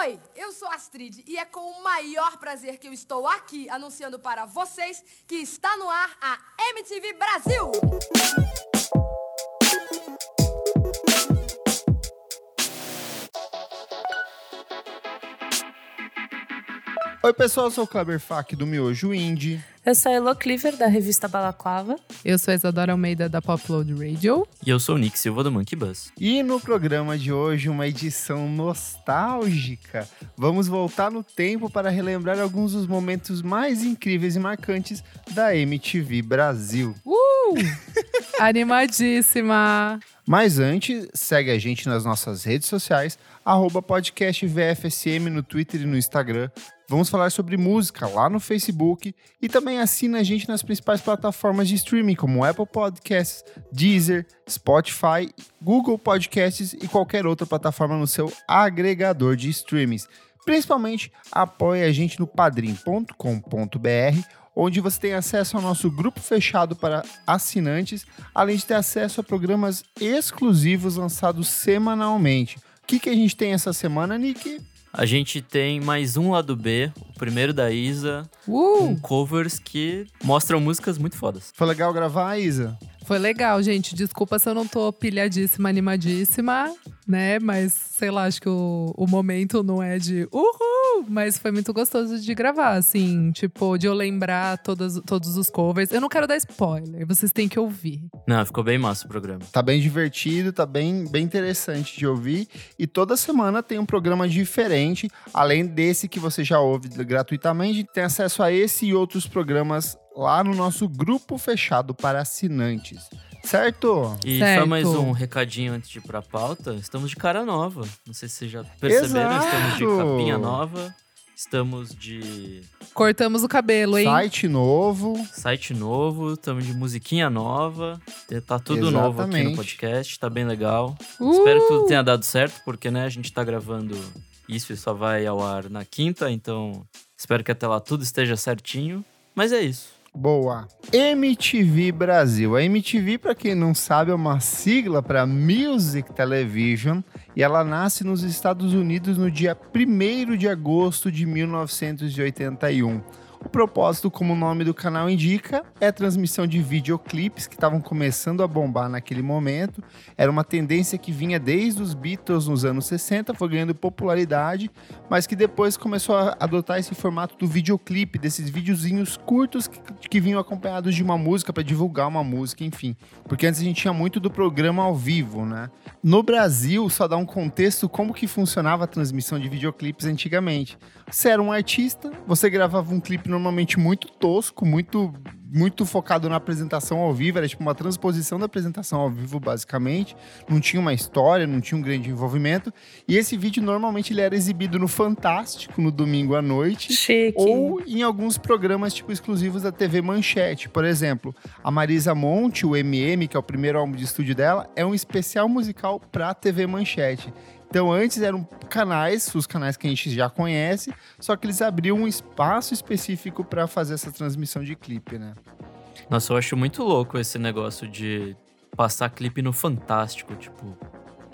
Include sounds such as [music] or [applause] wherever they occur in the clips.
Oi, eu sou Astrid e é com o maior prazer que eu estou aqui anunciando para vocês que está no ar a MTV Brasil. Oi, pessoal, eu sou o Kleber Fak do Miojo Indie. Eu sou a Elo Cleaver, da revista Balaclava. Eu sou a Isadora Almeida, da Popload Radio. E eu sou o Nick Silva, do Monkey Bus. E no programa de hoje, uma edição nostálgica. Vamos voltar no tempo para relembrar alguns dos momentos mais incríveis e marcantes da MTV Brasil. Uh! [laughs] [laughs] Animadíssima! Mas antes, segue a gente nas nossas redes sociais, arroba podcast VFSM no Twitter e no Instagram. Vamos falar sobre música lá no Facebook e também assina a gente nas principais plataformas de streaming como Apple Podcasts, Deezer, Spotify, Google Podcasts e qualquer outra plataforma no seu agregador de streamings. Principalmente apoie a gente no padrim.com.br onde você tem acesso ao nosso grupo fechado para assinantes, além de ter acesso a programas exclusivos lançados semanalmente. O que, que a gente tem essa semana, Nick? A gente tem mais um lado B, o primeiro da Isa, Uh! com covers que mostram músicas muito fodas. Foi legal gravar, Isa? Foi legal, gente. Desculpa se eu não tô pilhadíssima, animadíssima, né? Mas, sei lá, acho que o, o momento não é de uhul! Mas foi muito gostoso de gravar, assim. Tipo, de eu lembrar todas, todos os covers. Eu não quero dar spoiler, vocês têm que ouvir. Não, ficou bem massa o programa. Tá bem divertido, tá bem, bem interessante de ouvir. E toda semana tem um programa diferente, além desse que você já ouve gratuitamente, tem acesso a esse e outros programas lá no nosso grupo fechado para assinantes. Certo? E Certo. só mais um recadinho antes de ir pra pauta. Estamos de cara nova. Não sei se vocês já perceberam, estamos de Exato. capinha nova. Estamos de Cortamos o cabelo, hein? Site novo. site novo, estamos de musiquinha nova. Tá tudo novo aqui Exatamente. no podcast, tá bem legal. Uh! Espero que tudo tenha dado certo, porque né, a gente tá gravando isso e só vai ao ar na quinta, então espero que até lá tudo esteja certinho. Mas é isso. Boa. MTV Brasil. A MTV, para quem não sabe, é uma sigla para Music Television e ela nasce nos Estados Unidos no dia 1 de agosto de 1981. O propósito, como o nome do canal indica, é a transmissão de videoclipes que estavam começando a bombar naquele momento. Era uma tendência que vinha desde os Beatles nos anos 60, foi ganhando popularidade, mas que depois começou a adotar esse formato do videoclipe, desses videozinhos curtos que, que vinham acompanhados de uma música para divulgar uma música, enfim. Porque antes a gente tinha muito do programa ao vivo, né? No Brasil, só dá um contexto como que funcionava a transmissão de videoclipes antigamente. Você era um artista, você gravava um clipe normalmente muito tosco, muito muito focado na apresentação ao vivo, era tipo uma transposição da apresentação ao vivo, basicamente. Não tinha uma história, não tinha um grande envolvimento. E esse vídeo normalmente ele era exibido no Fantástico no domingo à noite. Chique. Ou em alguns programas tipo exclusivos da TV Manchete. Por exemplo, a Marisa Monte, o MM, que é o primeiro álbum de estúdio dela, é um especial musical pra TV Manchete. Então antes eram canais, os canais que a gente já conhece, só que eles abriam um espaço específico pra fazer essa transmissão de clipe, né? Nossa, eu acho muito louco esse negócio de passar clipe no Fantástico, tipo.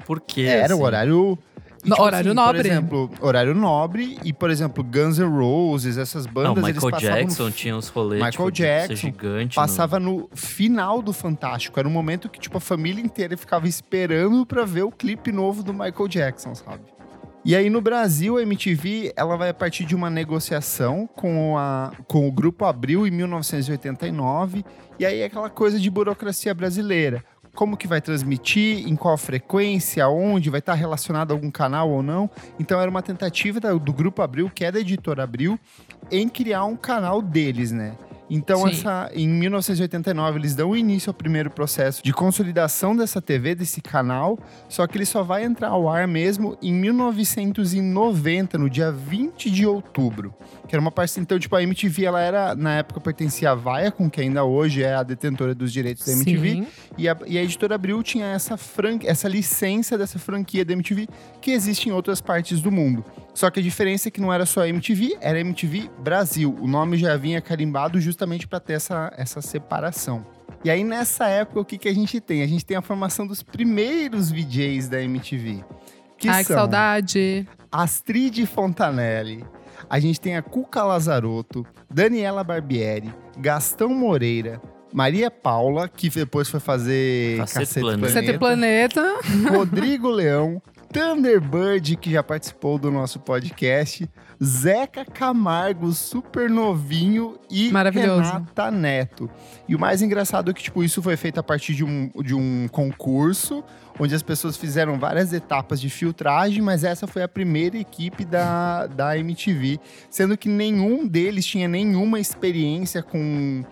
Por quê? Era o assim? horário. E, No- horário nobre. Por exemplo, horário nobre e, por exemplo, Guns N' Roses, essas Não, bandas. eles Michael passavam no Jackson tinha uns rolês. Michael tipo, Jackson gigante. passava no final do Fantástico. Era um momento que, tipo, a família inteira ficava esperando pra ver o clipe novo do Michael Jackson, sabe? E aí, no Brasil, a MTV, ela vai a partir de uma negociação com, a, com o Grupo Abril em 1989. E aí, é aquela coisa de burocracia brasileira. Como que vai transmitir, em qual frequência, onde, vai estar relacionado a algum canal ou não. Então, era uma tentativa do Grupo Abril, que é da editora Abril, em criar um canal deles, né? Então, Sim. essa, em 1989, eles dão início ao primeiro processo de consolidação dessa TV, desse canal, só que ele só vai entrar ao ar mesmo em 1990, no dia 20 de outubro. Que era uma parceria. Então, tipo, a MTV, ela era, na época, pertencia à Viacom, que ainda hoje é a detentora dos direitos da MTV. E a, e a editora Abril tinha essa, fran... essa licença dessa franquia da MTV que existe em outras partes do mundo. Só que a diferença é que não era só MTV, era MTV Brasil. O nome já vinha carimbado justamente para ter essa, essa separação. E aí, nessa época, o que, que a gente tem? A gente tem a formação dos primeiros VJs da MTV. Que Ai, que são saudade. Astrid Fontanelli, a gente tem a Cuca Lazarotto, Daniela Barbieri, Gastão Moreira, Maria Paula, que depois foi fazer Cacete Cacete Planeta. Planeta, Sete Planeta. [laughs] Rodrigo Leão, Thunderbird, que já participou do nosso podcast, Zeca Camargo, super novinho, e Maravilhoso. Renata Neto. E o mais engraçado é que, tipo, isso foi feito a partir de um, de um concurso, onde as pessoas fizeram várias etapas de filtragem, mas essa foi a primeira equipe da, da MTV, sendo que nenhum deles tinha nenhuma experiência com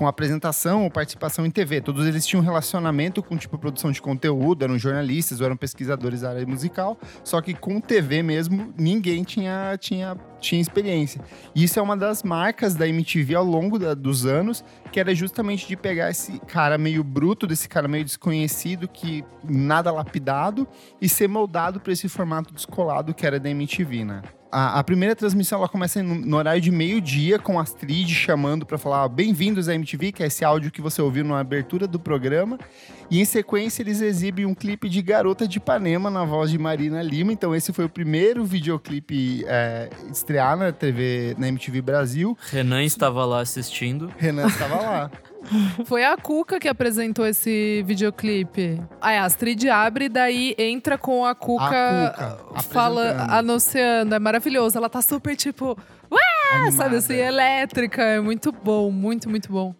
com apresentação ou participação em TV. Todos eles tinham relacionamento com tipo produção de conteúdo, eram jornalistas ou eram pesquisadores da área musical, só que com TV mesmo ninguém tinha tinha tinha experiência. E isso é uma das marcas da MTV ao longo da- dos anos, que era justamente de pegar esse cara meio bruto, desse cara meio desconhecido, que nada lapidado, e ser moldado para esse formato descolado que era da MTV, né? A, a primeira transmissão ela começa no, no horário de meio-dia, com a Astrid chamando para falar bem-vindos à MTV, que é esse áudio que você ouviu na abertura do programa. E em sequência eles exibem um clipe de Garota de Ipanema na voz de Marina Lima. Então esse foi o primeiro videoclipe é, estrear na TV, na MTV Brasil. Renan estava lá assistindo. Renan estava lá. [laughs] Foi a Cuca que apresentou esse videoclipe. Aí a Astrid abre e daí entra com a Cuca, A Cuca, fala, anunciando. É maravilhoso. Ela tá super tipo, Animada. sabe assim, elétrica. É muito bom, muito, muito bom.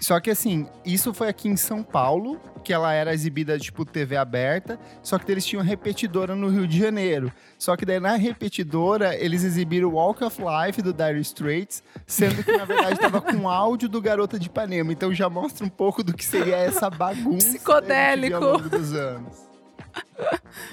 Só que assim, isso foi aqui em São Paulo, que ela era exibida tipo TV aberta, só que eles tinham repetidora no Rio de Janeiro. Só que daí na repetidora eles exibiram Walk of Life do Dire Straits, sendo que na verdade tava com áudio do Garota de Ipanema. Então já mostra um pouco do que seria essa bagunça Psicodélico. da MTV ao longo dos anos.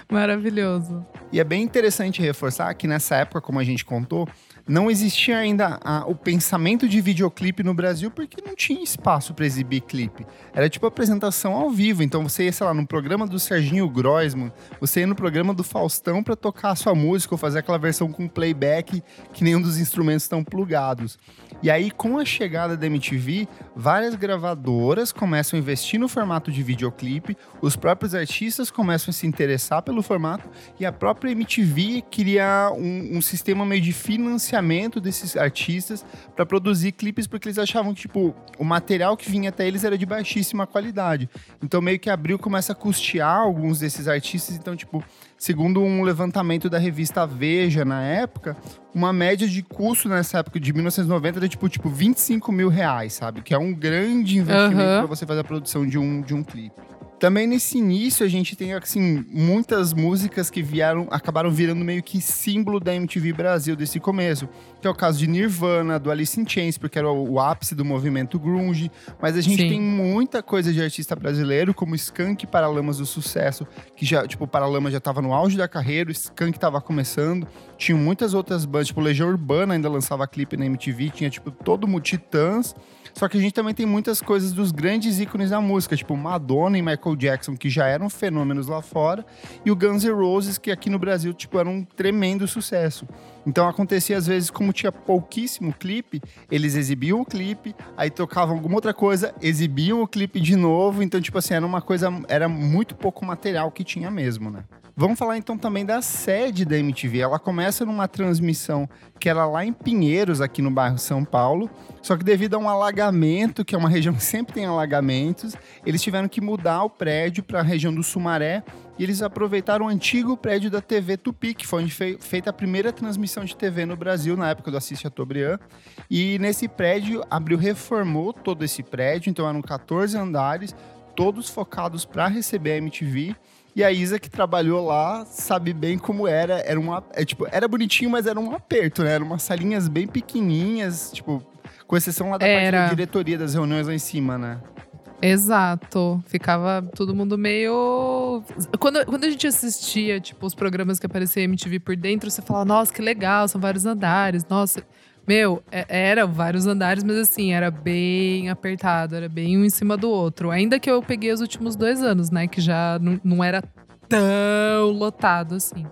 Maravilhoso. E é bem interessante reforçar que nessa época, como a gente contou, não existia ainda a- o pensamento de videoclipe no Brasil porque não tinha espaço para exibir clipe. Era tipo apresentação ao vivo. Então você ia, sei lá, no programa do Serginho Groisman, você ia no programa do Faustão para tocar a sua música ou fazer aquela versão com playback que nenhum dos instrumentos estão plugados. E aí, com a chegada da MTV, várias gravadoras começam a investir no formato de videoclipe, os próprios artistas começam a se interessar pelo formato e a própria MTV cria um, um sistema meio de financiamento desses artistas para produzir clipes porque eles achavam que tipo o material que vinha até eles era de baixíssima qualidade. Então meio que abriu começa a custear alguns desses artistas. Então tipo segundo um levantamento da revista Veja na época, uma média de custo nessa época de 1990 era tipo, tipo 25 mil reais, sabe? Que é um grande investimento Aham. para você fazer a produção de um, de um clipe. Também nesse início a gente tem assim muitas músicas que vieram acabaram virando meio que símbolo da MTV Brasil desse começo, que é o caso de Nirvana, do Alice in Chains, porque era o, o ápice do movimento grunge, mas a gente Sim. tem muita coisa de artista brasileiro, como Skank e Paralamas do Sucesso, que já, tipo, o Paralamas já tava no auge da carreira, o Skank tava começando, tinha muitas outras bandas, tipo, Legião Urbana ainda lançava clipe na MTV, tinha, tipo, todo mundo Titãs, só que a gente também tem muitas coisas dos grandes ícones da música, tipo Madonna e Michael Jackson, que já eram fenômenos lá fora, e o Guns N' Roses, que aqui no Brasil, tipo, era um tremendo sucesso. Então acontecia às vezes, como tinha pouquíssimo clipe, eles exibiam o clipe, aí tocavam alguma outra coisa, exibiam o clipe de novo, então, tipo assim, era uma coisa, era muito pouco material que tinha mesmo, né? Vamos falar então também da sede da MTV. Ela começa numa transmissão que era lá em Pinheiros, aqui no bairro São Paulo. Só que devido a um alagamento, que é uma [laughs] região que sempre tem alagamentos, eles tiveram que mudar o prédio para a região do Sumaré. E eles aproveitaram o antigo prédio da TV Tupi, que foi onde foi feita a primeira transmissão de TV no Brasil, na época do Assis Chateaubriand. E nesse prédio, Abril reformou todo esse prédio, então eram 14 andares, todos focados para receber a MTV. E a Isa, que trabalhou lá, sabe bem como era. Era, uma, é, tipo, era bonitinho, mas era um aperto, né? Eram umas salinhas bem pequenininhas, tipo, com exceção lá da parte Era. da diretoria das reuniões lá em cima, né? Exato. Ficava todo mundo meio. Quando, quando a gente assistia, tipo, os programas que aparecia MTV por dentro, você falava, nossa, que legal, são vários andares. Nossa. Meu, é- era vários andares, mas assim, era bem apertado, era bem um em cima do outro. Ainda que eu peguei os últimos dois anos, né? Que já não, não era tão lotado assim.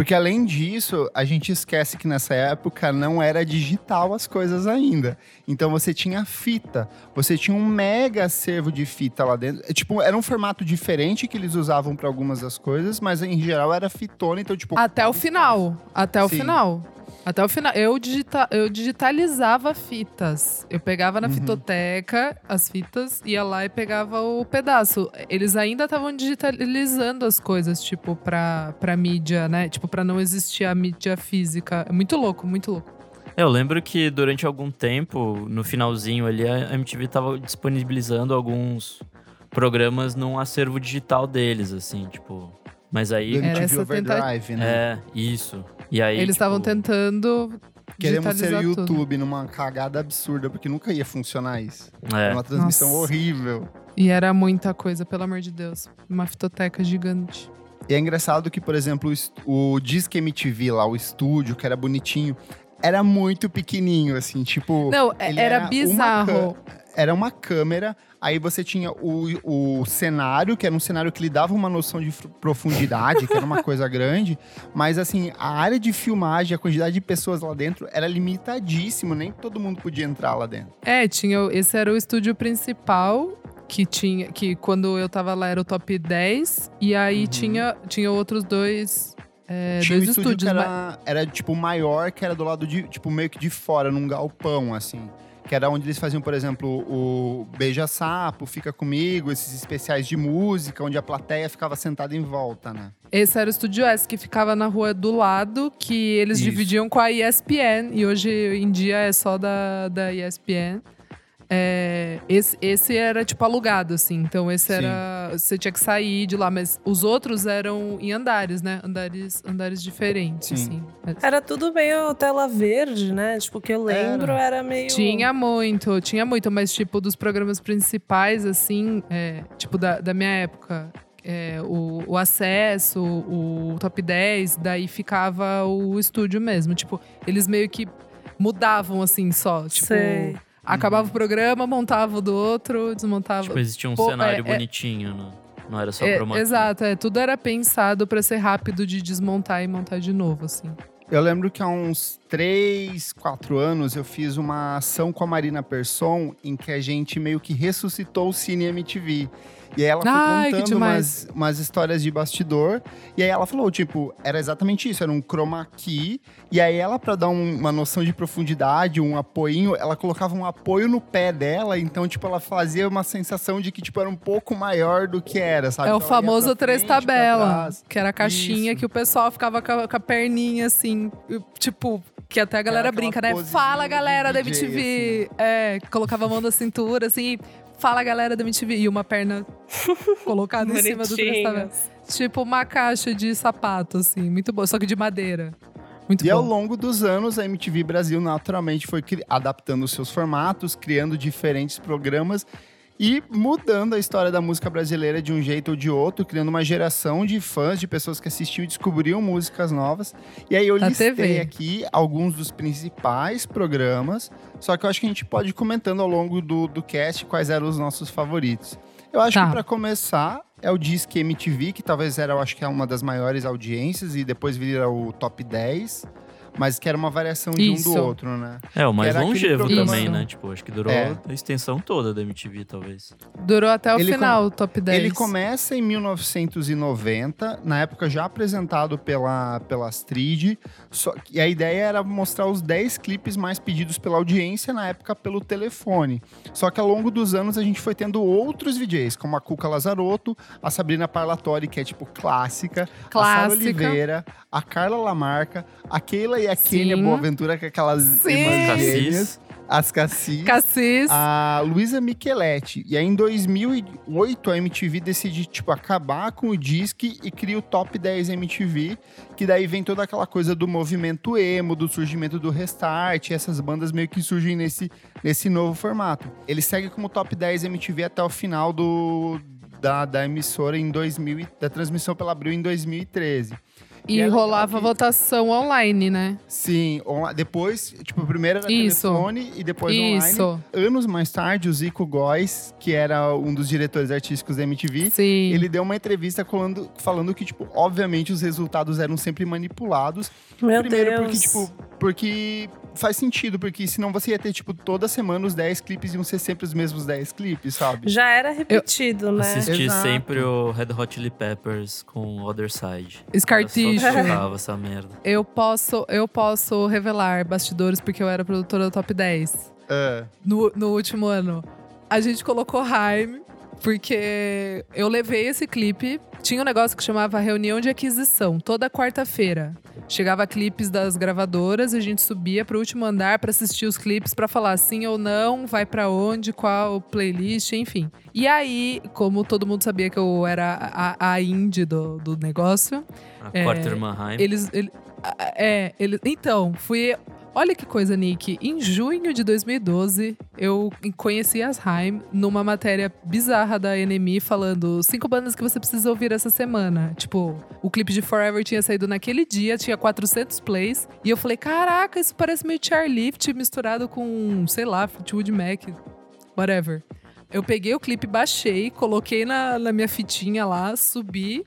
Porque além disso, a gente esquece que nessa época não era digital as coisas ainda. Então você tinha fita, você tinha um mega acervo de fita lá dentro. É, tipo, era um formato diferente que eles usavam para algumas das coisas, mas em geral era fitona, então tipo Até o final. Até o Sim. final. Até o final. Eu, digita eu digitalizava fitas. Eu pegava na Uhum. fitoteca as fitas, ia lá e pegava o pedaço. Eles ainda estavam digitalizando as coisas, tipo, pra, pra mídia, né? Tipo, pra não existir a mídia física. É muito louco, muito louco. É, Eu lembro que durante algum tempo, no finalzinho ali, a MTV tava disponibilizando alguns programas num acervo digital deles, assim, tipo. Mas aí. do Era MTV essa tenta- Overdrive, né? É, isso. E aí. Eles estavam tipo, tentando. Queremos ser digitalizar tudo. YouTube numa cagada absurda, porque nunca ia funcionar isso. É. Era uma transmissão Nossa. horrível. E era muita coisa, pelo amor de Deus. Uma fitoteca gigante. E é engraçado que, por exemplo, o Disque MTV lá, o estúdio, que era bonitinho, era muito pequenininho, assim, tipo... Não, é- ele era, era uma bizarro. Era uma câmera, aí você tinha o, o cenário, que era um cenário que lhe dava uma noção de profundidade, que era uma coisa grande, mas assim, a área de filmagem, a quantidade de pessoas lá dentro era limitadíssimo, nem todo mundo podia entrar lá dentro. É, tinha, esse era o estúdio principal que tinha, que quando eu tava lá era o top 10 e aí Uhum. tinha, tinha outros dois, é, Tinha um dois estúdio estúdios. que mas- era, era, tipo, maior, que era do lado de, tipo, meio que de fora, num galpão, assim. Que era onde eles faziam, por exemplo, o Beija Sapo, Fica Comigo, esses especiais de música, onde a plateia ficava sentada em volta, né? Esse era o Estúdio S, que ficava na rua do lado, que eles Isso. dividiam com a ESPN, e hoje em dia é só da, da ESPN. É, esse, esse era tipo alugado, assim. Então esse Sim. era. Você tinha que sair de lá, mas os outros eram em andares, né? Andares, andares diferentes, Sim. assim. Era tudo meio tela verde, né? Tipo, o que eu lembro era, meio. Tinha muito, tinha muito, mas tipo, dos programas principais, assim, é, tipo, da, da minha época, é, o, o acesso, o, top 10, daí ficava o estúdio mesmo. Tipo, eles meio que mudavam assim só. Tipo, Sei. Acabava o programa, montava o do outro, desmontava. Tipo, existia um Pô, cenário é- é- bonitinho, não, não era só É, key. exato, é, tudo era pensado pra ser rápido de desmontar e montar de novo, assim. Eu lembro que há uns 3, 4 anos eu fiz uma ação com a Marina Persson em que a gente meio que ressuscitou o Cine MTV. E aí ela Ai, contando umas, umas histórias de bastidor. E aí ela falou, tipo, era exatamente isso, era um chroma key. E aí ela, pra dar um- uma noção de profundidade, um apoio, ela colocava um apoio no pé dela. Então, tipo, ela fazia uma sensação de que, tipo, era um pouco maior do que era, sabe? É o Então, ia famoso três frente, pra tabela, trás. que era a caixinha Isso. que o pessoal ficava com a, com a perninha assim, tipo, que até a galera brinca, né? Fala galera da MTV. É, colocava a mão na cintura assim, fala galera da MTV e uma perna [laughs] colocada em cima do tabelas. Tipo uma caixa de sapato assim, muito boa, só que de madeira. Muito E ao bom. longo dos anos, a MTV Brasil naturalmente foi adaptando os seus formatos, criando diferentes programas e mudando a história da música brasileira de um jeito ou de outro, criando uma geração de fãs, de pessoas que assistiam e descobriam músicas novas. E aí eu Na listei TV. aqui alguns dos principais programas, só que eu acho que a gente pode ir comentando ao longo do, do cast quais eram os nossos favoritos. Eu acho Tá. que para começar é o Disque MTV, que talvez era, eu acho que é uma das maiores audiências e depois vira o top 10, mas que era uma variação de um Isso. do outro, né? É, o mais longevo também, né? Tipo, acho que durou É. a extensão toda da MTV, talvez. Durou até o Ele final, o top 10. Ele começa em 1990, na época já apresentado pela, pela Astrid, só, e a ideia era mostrar os 10 clipes mais pedidos pela audiência, na época pelo telefone. Só que ao longo dos anos a gente foi tendo outros DJs, como a Cuca Lazarotto, a Sabrina Parlatori, que é tipo clássica, a Sara Clássica. Oliveira, a Carla Lamarca, a Keila e a. Kênia Boaventura, com aquelas gêmeas, as Cassis. Cassis. A Luísa Micheletti. E aí, em 2008, a MTV decide, tipo, acabar com o Disque e cria o Top 10 MTV, que daí vem toda aquela coisa do movimento emo, do surgimento do Restart, essas bandas meio que surgem nesse, nesse novo formato. Ele segue como Top 10 MTV até o final do, da, da emissora em 2000, e- da transmissão pela Abril em 2013. E legal rolava que- votação online, né? Sim, onla- depois, tipo, primeiro era Isso. telefone e depois online. Isso. Anos mais tarde, o Zico Góes, que era um dos diretores artísticos da MTV, Sim. ele deu uma entrevista falando, falando que, tipo, obviamente os resultados eram sempre manipulados. Meu Primeiro Deus. porque, tipo, porque faz sentido, porque senão você ia ter, tipo, toda semana os 10 clipes iam ser sempre os mesmos 10 clipes, sabe? Já era repetido, né? Assisti Exato. sempre o Red Hot Chili Peppers com Other Side. Scar Era só Tissue. que tocava essa merda. Eu posso, eu posso revelar bastidores porque eu era produtora do Top 10 Ah, no, no último ano. A gente colocou Haim porque eu levei esse clipe. Tinha um negócio que chamava reunião de aquisição, toda quarta-feira. Chegava clipes das gravadoras, a gente subia pro último andar pra assistir os clipes pra falar sim ou não, vai pra onde, qual playlist, enfim. E aí, como todo mundo sabia que eu era a, a indie do, do negócio, A É, quarta irmã Haim. eles, ele- é, ele, então, fui. Olha que coisa, Nick. Em junho de 2012, eu conheci as Haim numa matéria bizarra da NME falando cinco bandas que você precisa ouvir essa semana. Tipo, o clipe de Forever tinha saído naquele dia, tinha 400 plays. E eu falei, caraca, isso parece meio Charlift misturado com, sei lá, Fleetwood Mac, whatever. Eu peguei o clipe, baixei, coloquei na, na minha fitinha lá, subi.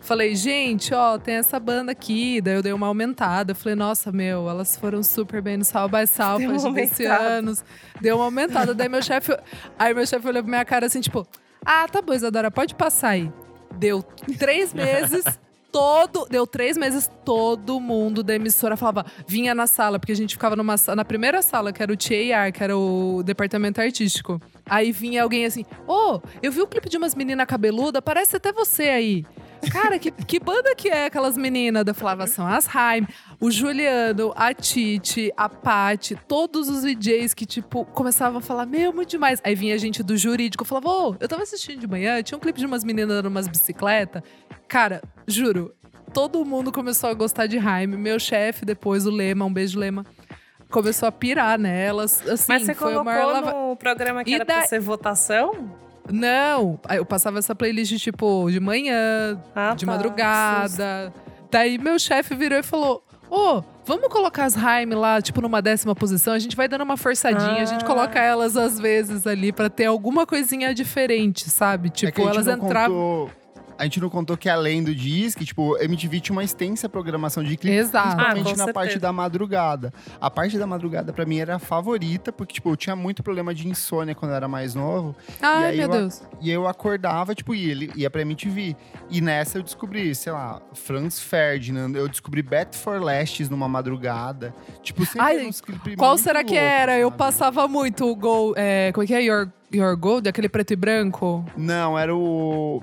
Falei, gente, ó, tem essa banda aqui. Daí eu dei uma aumentada. Eu falei, nossa, meu, elas foram super bem no Sal by Sal desse anos. Deu uma aumentada. daí meu chefe. Aí meu chefe olhou pra minha cara assim, tipo, ah, tá bom, Isadora, pode passar aí. Deu três meses. [laughs] Todo, deu três meses, todo mundo da emissora falava, vinha na sala, porque a gente ficava numa, na primeira sala, que era o TAR, que era o departamento artístico. Aí vinha alguém assim, ô, eu vi o clipe de umas meninas cabeludas, parece até você aí. Cara, que, que banda que é aquelas meninas? Eu falava, são as Haim, o Juliano, a Titi, a Pati, todos os DJs que, tipo, começavam a falar, meu, muito demais. Aí vinha gente do jurídico, falava, ô, eu tava assistindo de manhã, tinha um clipe de umas meninas dando umas bicicletas. Cara, juro, todo mundo começou a gostar de Jaime. Meu chefe, depois o Lema, um beijo, Lema. Começou a pirar nelas. Assim, Mas você foi o colocou lava... no programa que E era da- pra ser votação? Não, eu passava essa playlist, tipo, de manhã, Ah, de tá. madrugada. Daí meu chefe virou e falou: Ô, vamos colocar as Jaime lá, tipo, numa décima posição. A gente vai dando uma forçadinha, a gente Ah. coloca elas às vezes ali pra ter alguma coisinha diferente, sabe? é que Tipo, a gente elas entravam. contou- A gente não contou que além do disque, tipo, MTV tinha uma extensa programação de clipes, Exato. principalmente Ah, na parte certeza. da madrugada. A parte da madrugada, pra mim, era a favorita, porque, tipo, eu tinha muito problema de insônia quando eu era mais novo. Ai, aí meu eu- Deus. E eu acordava, tipo, ia, ele ia pra MTV. E nessa eu descobri, sei lá, Franz Ferdinand, eu descobri Bet for Lashes numa madrugada. Tipo, sempre Ai, uns clipes Qual será que loucos, era? Eu sabe? passava muito o Gol. É, como é que é? Your, Your Gold? Aquele preto e branco? Não, era o.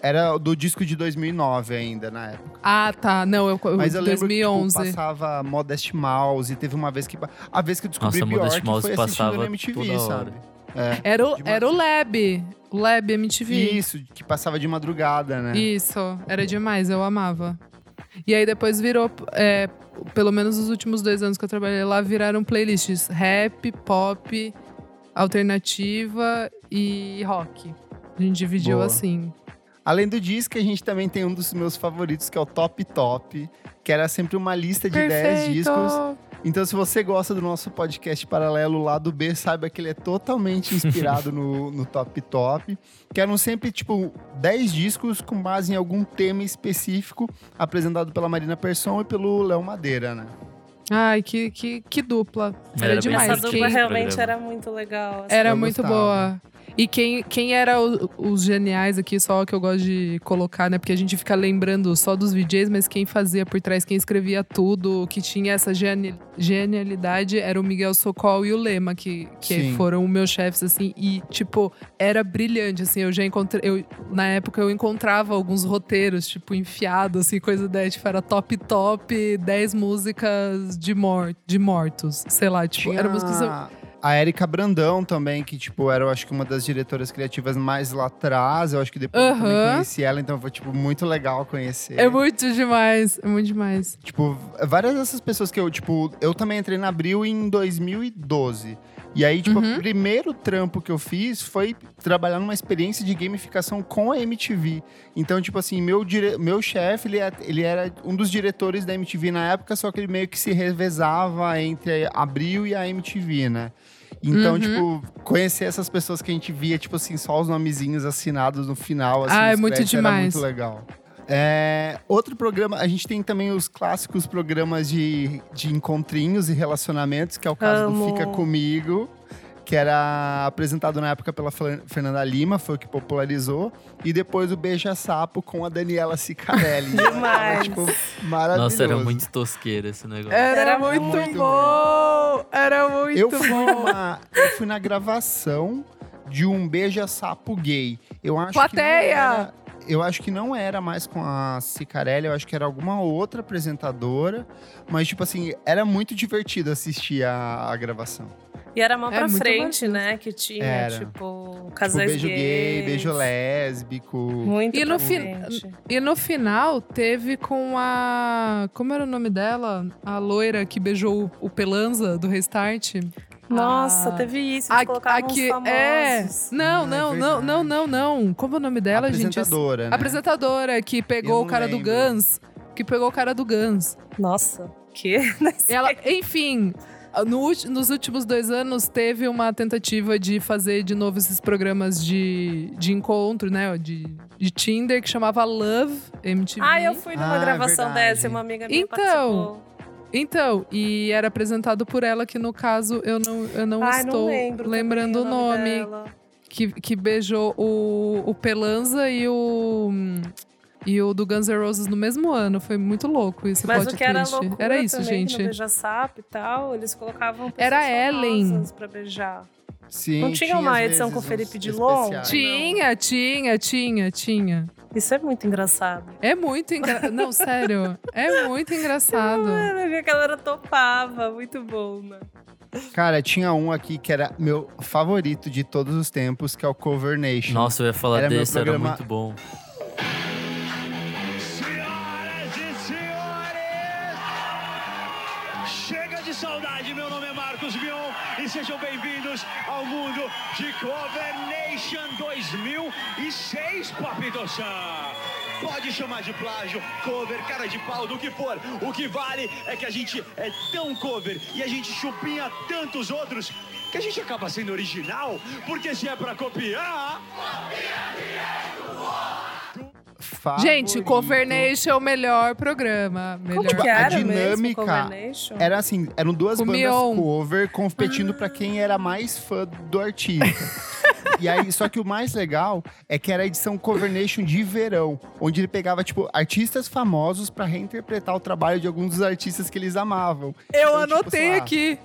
Era do disco de 2009 ainda, na época. Ah, tá. Não, eu, Mas eu lembro 2011. que tipo, passava Modest Mouse. E teve uma vez que. A vez que eu descobri Nossa, Bjork Modest Mouse foi passava na MTV, toda hora. sabe? É. Era o, era o Lab. O Lab MTV. Isso, que passava de madrugada, né? Isso, era demais, eu amava. E aí depois virou, é, pelo menos os últimos dois anos que eu trabalhei lá, viraram playlists rap, pop, alternativa e rock. A gente dividiu Boa. assim. Além do disco, a gente também tem um dos meus favoritos, que é o Top Top, que era sempre uma lista de 10 discos. Então, se você gosta do nosso podcast paralelo lá do B, saiba que ele é totalmente inspirado [laughs] no, no Top Top. Que eram sempre, tipo, 10 discos com base em algum tema específico, apresentado pela Marina Persson e pelo Léo Madeira, né? Ai, que, que, que dupla. Era, Era demais. Essa dupla quem- realmente era muito legal. assim. Era Eu muito gostava. boa. E quem, quem era o- os geniais aqui, só que eu gosto de colocar, né? Porque a gente fica lembrando só dos VJs, mas quem fazia por trás, quem escrevia tudo, que tinha essa geni- genialidade, era o Miguel Socol e o Lema, que, que Sim. foram os meus chefes, assim. E, tipo, era brilhante, assim. Eu já encontrei... Eu, na época, eu encontrava alguns roteiros, tipo, enfiados, assim, coisa da... Tipo, era top, top, 10 músicas de, mor de mortos. Sei lá, tipo, Tinha era músicas... a Érica Brandão também, que, tipo, era, eu acho que uma das diretoras criativas mais lá atrás. Eu acho que depois eu também conheci ela, então foi, tipo, muito legal conhecer. É muito demais, é muito demais. Tipo, várias dessas pessoas que eu, tipo, eu também entrei na Abril em 2012. E aí, tipo, Uhum. o primeiro trampo que eu fiz foi trabalhar numa experiência de gamificação com a MTV. Então, tipo assim, meu, dire... meu chefe, ele, é- ele era um dos diretores da MTV na época, só que ele meio que se revezava entre a Abril e a MTV, né? Então, Uhum. tipo, conhecer essas pessoas que a gente via, tipo assim, só os nomezinhos assinados no final, assim, Ah, é muito demais. muito legal. É, outro programa, a gente tem também os clássicos programas de, de encontrinhos e relacionamentos, que é o caso Amo. do Fica Comigo, que era apresentado na época pela Fer- Fernanda Lima, foi o que popularizou, e depois o Beija Sapo com a Daniela Cicarelli. [laughs] Demais. tipo, maravilhoso. Nossa, era muito tosqueiro esse negócio. Era, Era muito, muito bom! Era muito Eu fui, bom! numa, eu fui na gravação de um Beija Sapo gay. Eu acho Plateia! Que era, eu acho que não era mais com a Cicarelli, eu acho que era alguma outra apresentadora. Mas, tipo assim, era muito divertido assistir a, a gravação. E era mão É pra muito frente, né? Que tinha, Era. tipo, Tipo, casais beijo gay, gays. beijo lésbico. Muito E no, frente. e no final teve com a. Como era o nome dela? A loira que beijou o Pelanza do Restart. Nossa, Ah, teve isso. A- Eles uns aqui, famosos. é. Não, é não, não, não, não, não. Como é o nome dela, gente? apresentadora, né? Apresentadora que pegou o cara do lembro. Guns. Que pegou o cara do Guns. Nossa, que? [laughs] Ela, enfim, no nos últimos dois anos teve uma tentativa de fazer de novo esses programas de, de encontro, né? De, de Tinder, que chamava Love MTV. Ah, eu fui numa Ah, gravação verdade. dessa e uma amiga minha Então, participou. Então, e era apresentado por ela, que no caso eu não, eu não Ai, estou não lembro lembrando o nome. dela. que, que beijou o, o Pelanza e o. E o do Guns N' Roses no mesmo ano. Foi muito louco esse Mas o que era twist. loucura Era isso, também, que gente. No Beija Sapo e tal, eles colocavam pessoas Era Ellen. pra beijar. Sim, Não tinha uma às edição com o Felipe Dilon? Tinha, tinha, tinha, tinha. Isso é muito engraçado. É muito engraçado. Não, sério. É muito engraçado. Mano, eu vi que a galera topava. Muito bom, né? Cara, tinha um aqui que era meu favorito de todos os tempos, que é o Cover Nation. Nossa, eu ia falar Era desse, programa- era muito bom. Sejam bem-vindos ao mundo de Cover Nation 2006, Papito. Pode chamar de plágio, cover, cara de pau, do que for. O que vale é que a gente é tão cover e a gente chupinha tantos outros que a gente acaba sendo original, porque se é pra copiar. Gente, Favorito. Cover Nation é o melhor programa. Melhor. Como que a era mesmo, dinâmica Cover Nation? Era assim, eram duas Com bandas Mion. cover competindo pra quem era mais fã do artista. e aí, só que o mais legal é que era a edição Cover Nation de verão, onde ele pegava, tipo, artistas famosos pra reinterpretar o trabalho de alguns dos artistas que eles amavam. Eu Então, tipo, anotei sei lá, aqui.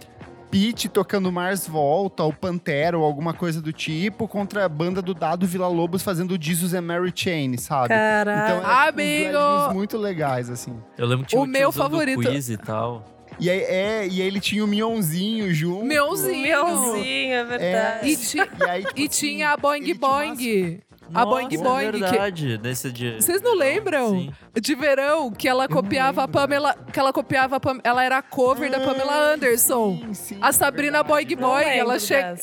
Pete tocando Mars Volta, ou Pantera, ou alguma coisa do tipo, contra a banda do Dado Vila Lobos fazendo Jesus and Mary Chain, sabe? Caralho. Então, era, uns Amigo! muito legais, assim. Eu lembro que tinha O meu favorito- quiz e tal. E aí, é, e aí ele tinha o Mionzinho junto. Mionzinho. Mionzinho, é verdade. E, ti- E, aí, tipo e assim, tinha a Boing ele tinha umas- Boing. A Boing Nossa, Boing. É que- verdade, nesse dia. Vocês não lembram? Sim. De verão, que ela copiava a. Pamela. Que ela copiava Ela era a cover da Pamela Anderson. Sim, sim, A Sabrina verdade. Boing Boing, ela chega.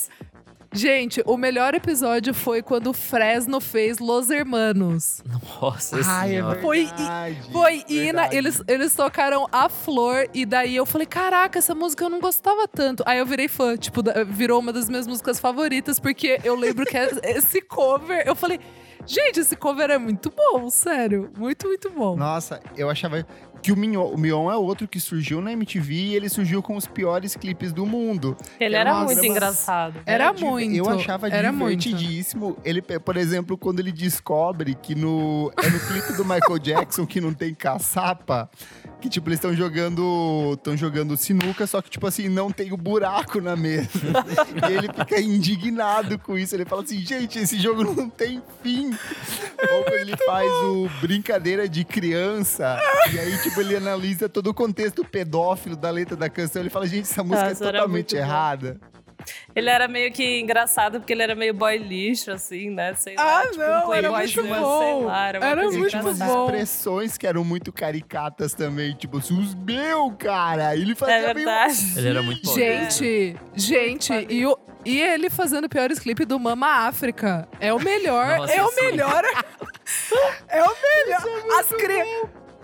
Gente, o melhor episódio foi quando o Fresno fez Los Hermanos. Nossa Ai, é senhora. Foi- verdade. Foi Ina, eles, eles tocaram a flor e daí eu falei, caraca, essa música eu não gostava tanto. Aí eu virei fã, tipo, virou uma das minhas músicas favoritas, porque eu lembro que é- [laughs] esse cover, eu falei, gente, esse cover é muito bom, sério. Muito, muito bom. Nossa, eu achava que o Mion, o Mion é outro que surgiu na MTV e ele surgiu com os piores clipes do mundo. Ele Era era uma muito grama- engraçado. Era div- muito, Eu achava era muito. divertidíssimo. Ele, por exemplo, quando ele descobre que no, é no clipe do Michael Jackson que não tem caçapa, que tipo eles estão jogando, estão jogando sinuca, só que tipo assim não tem o buraco na mesa. [laughs] e ele fica indignado com isso. Ele fala assim, gente, esse jogo não tem fim. Ou quando ele faz o brincadeira de criança e aí tipo ele analisa todo o contexto pedófilo da letra da canção. Ele fala, gente, essa música é totalmente muito bom. Ele era meio que engraçado porque ele era meio boy lixo, assim, né? Sei lá. Ah, tipo, não, um era muito bom. Sei lá, era Era muito tinha umas engraçada. bom. expressões que eram muito caricatas também, tipo assim, os meu, cara. Ele fazia É meio verdade. assim. Ele era muito bom. Gente, gente, e, o, e ele fazendo piores clipes do Mama África. É o melhor, Nossa, é o sim. melhor. [laughs] é o melhor. As, cri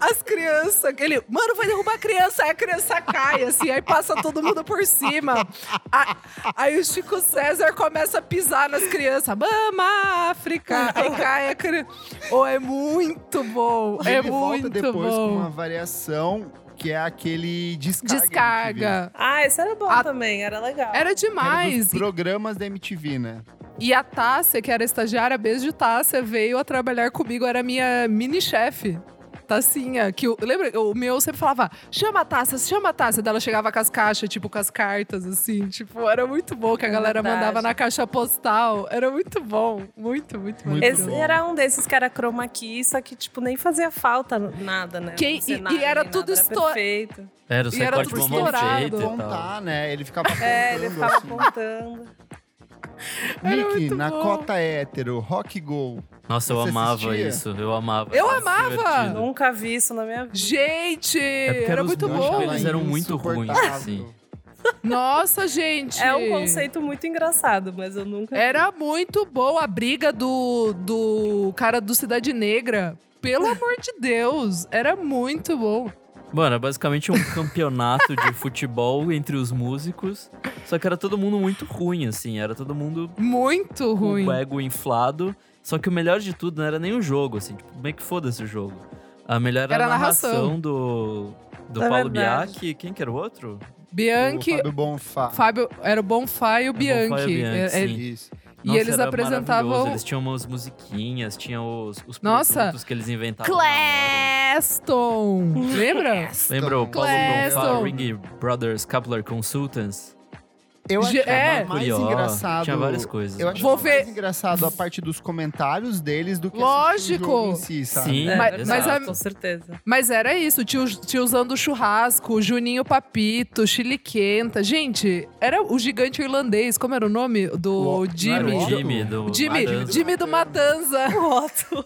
as crianças, ele, mano, vai derrubar a criança, aí a criança cai, assim, aí passa todo mundo por cima. A- aí o Chico César começa a pisar nas crianças. Mama África! Aí cai a criança. Oh, é muito bom. E é ele volta muito depois bom. com uma variação que é aquele descarga. Descarga. Ah, esse era bom A- também, era legal. Era. Era demais. dos programas da MTV, né? E a Tássia, que era estagiária, beijo Tássia, veio a trabalhar comigo, era minha mini-chefe. Tassinha, que o, lembra? O meu sempre falava, chama a Tássia, chama a Tássia. Daí ela chegava com as caixas, tipo, com as cartas, assim. Tipo, era muito bom que a É galera verdade. mandava na caixa postal. Era muito bom. Muito, muito, muito Esse bom. era um desses que era chroma key, só que, tipo, nem fazia falta nada, né? Quem- e- e era tudo nada, esto- perfeito. Era o E era tudo estourado. Contar, né? Ele ficava É, ele apontando, ficava assim. apontando. Nick, na bom. cota hétero, rock go. Nossa, eu Você amava assistia? isso. Eu amava. Eu amava! divertido. Nunca vi isso na minha vida. Gente, É era muito bom. eles eram muito ruins, assim. Nossa, gente. É um conceito muito engraçado, mas eu nunca vi. Era muito boa a briga do, do cara do Cidade Negra. Pelo amor de Deus, era muito bom. Mano, é basicamente um campeonato de futebol entre os músicos. Só que era todo mundo muito ruim, assim. Era todo mundo Muito ruim. com o ego inflado. Só que o melhor de tudo não era nem o jogo, assim. Tipo, bem que foda-se o jogo. A melhor era, Era a narração. narração do, do É Paulo verdade. Biak. Quem que era o outro? Bianchi, O Fábio Bonfá. Fábio, era o Bonfá e o Bonfá e o Bianchi. Bianchi, É- é- sim. Isso. E Nossa, eles era apresentavam. Eles tinham umas musiquinhas, tinham os, os Nossa. produtos que eles inventavam. Cleston! Lembra? O Paulo. Bonfá, Ring Brothers Capital Consultants? Eu achava é. mais Curió, engraçado. tinha várias coisas. Eu achava Vou ver- mais engraçado a parte dos comentários deles do que Lógico. assistir o jogo em si, sabe? Sim, É, Mas- mas a- com certeza. Mas era isso, tio, tio usando churrasco, Juninho Papito, Chile Quenta. Gente, era o gigante irlandês, como era o nome do Jimmy? era O Otto? Jimmy do Jimmy, Matanza. Jimmy do Matanza. [laughs]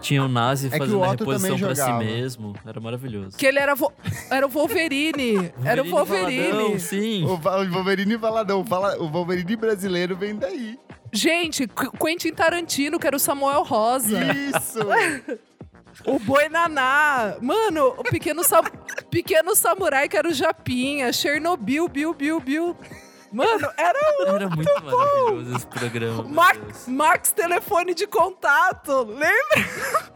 Tinha o Nazi que o fazendo a reposição pra si mesmo. Era maravilhoso. Que ele era, vo- era o Wolverine. era o Wolverine. Valadão, sim. O o Wolverine Valadão, o Wolverine brasileiro vem daí. Gente, Qu- Quentin Tarantino, que era o Samuel Rosa. Isso! [laughs] o Boi Naná. Mano, o pequeno, sam- pequeno samurai, que era o Japinha. Chernobyl, Bill, Bill, Bill. Mano, era [laughs] Era muito maravilhoso esse programa. Max. Max telefone de contato, lembra?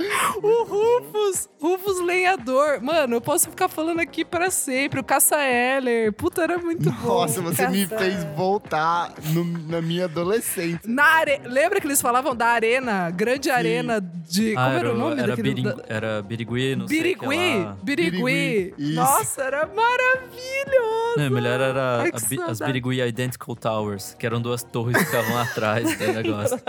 [laughs] O Rufus, Rufus lenhador. Mano, eu posso ficar falando aqui pra sempre. O Caça Eller. Puta, era muito bom. Nossa, você me Caçamba. fez voltar no- na minha adolescência. Na are... Lembra que eles falavam da arena? Grande arena de. Ah, Como era o nome era, daquele. Biring- da- era Birigui, não sei Birigui, lá. Birigui. Birigui, isso. Nossa, era maravilhoso. Não, melhor era Ai, Bi- as. Birigui Identical Towers, que eram duas torres que ficavam atrás do [laughs] negócio.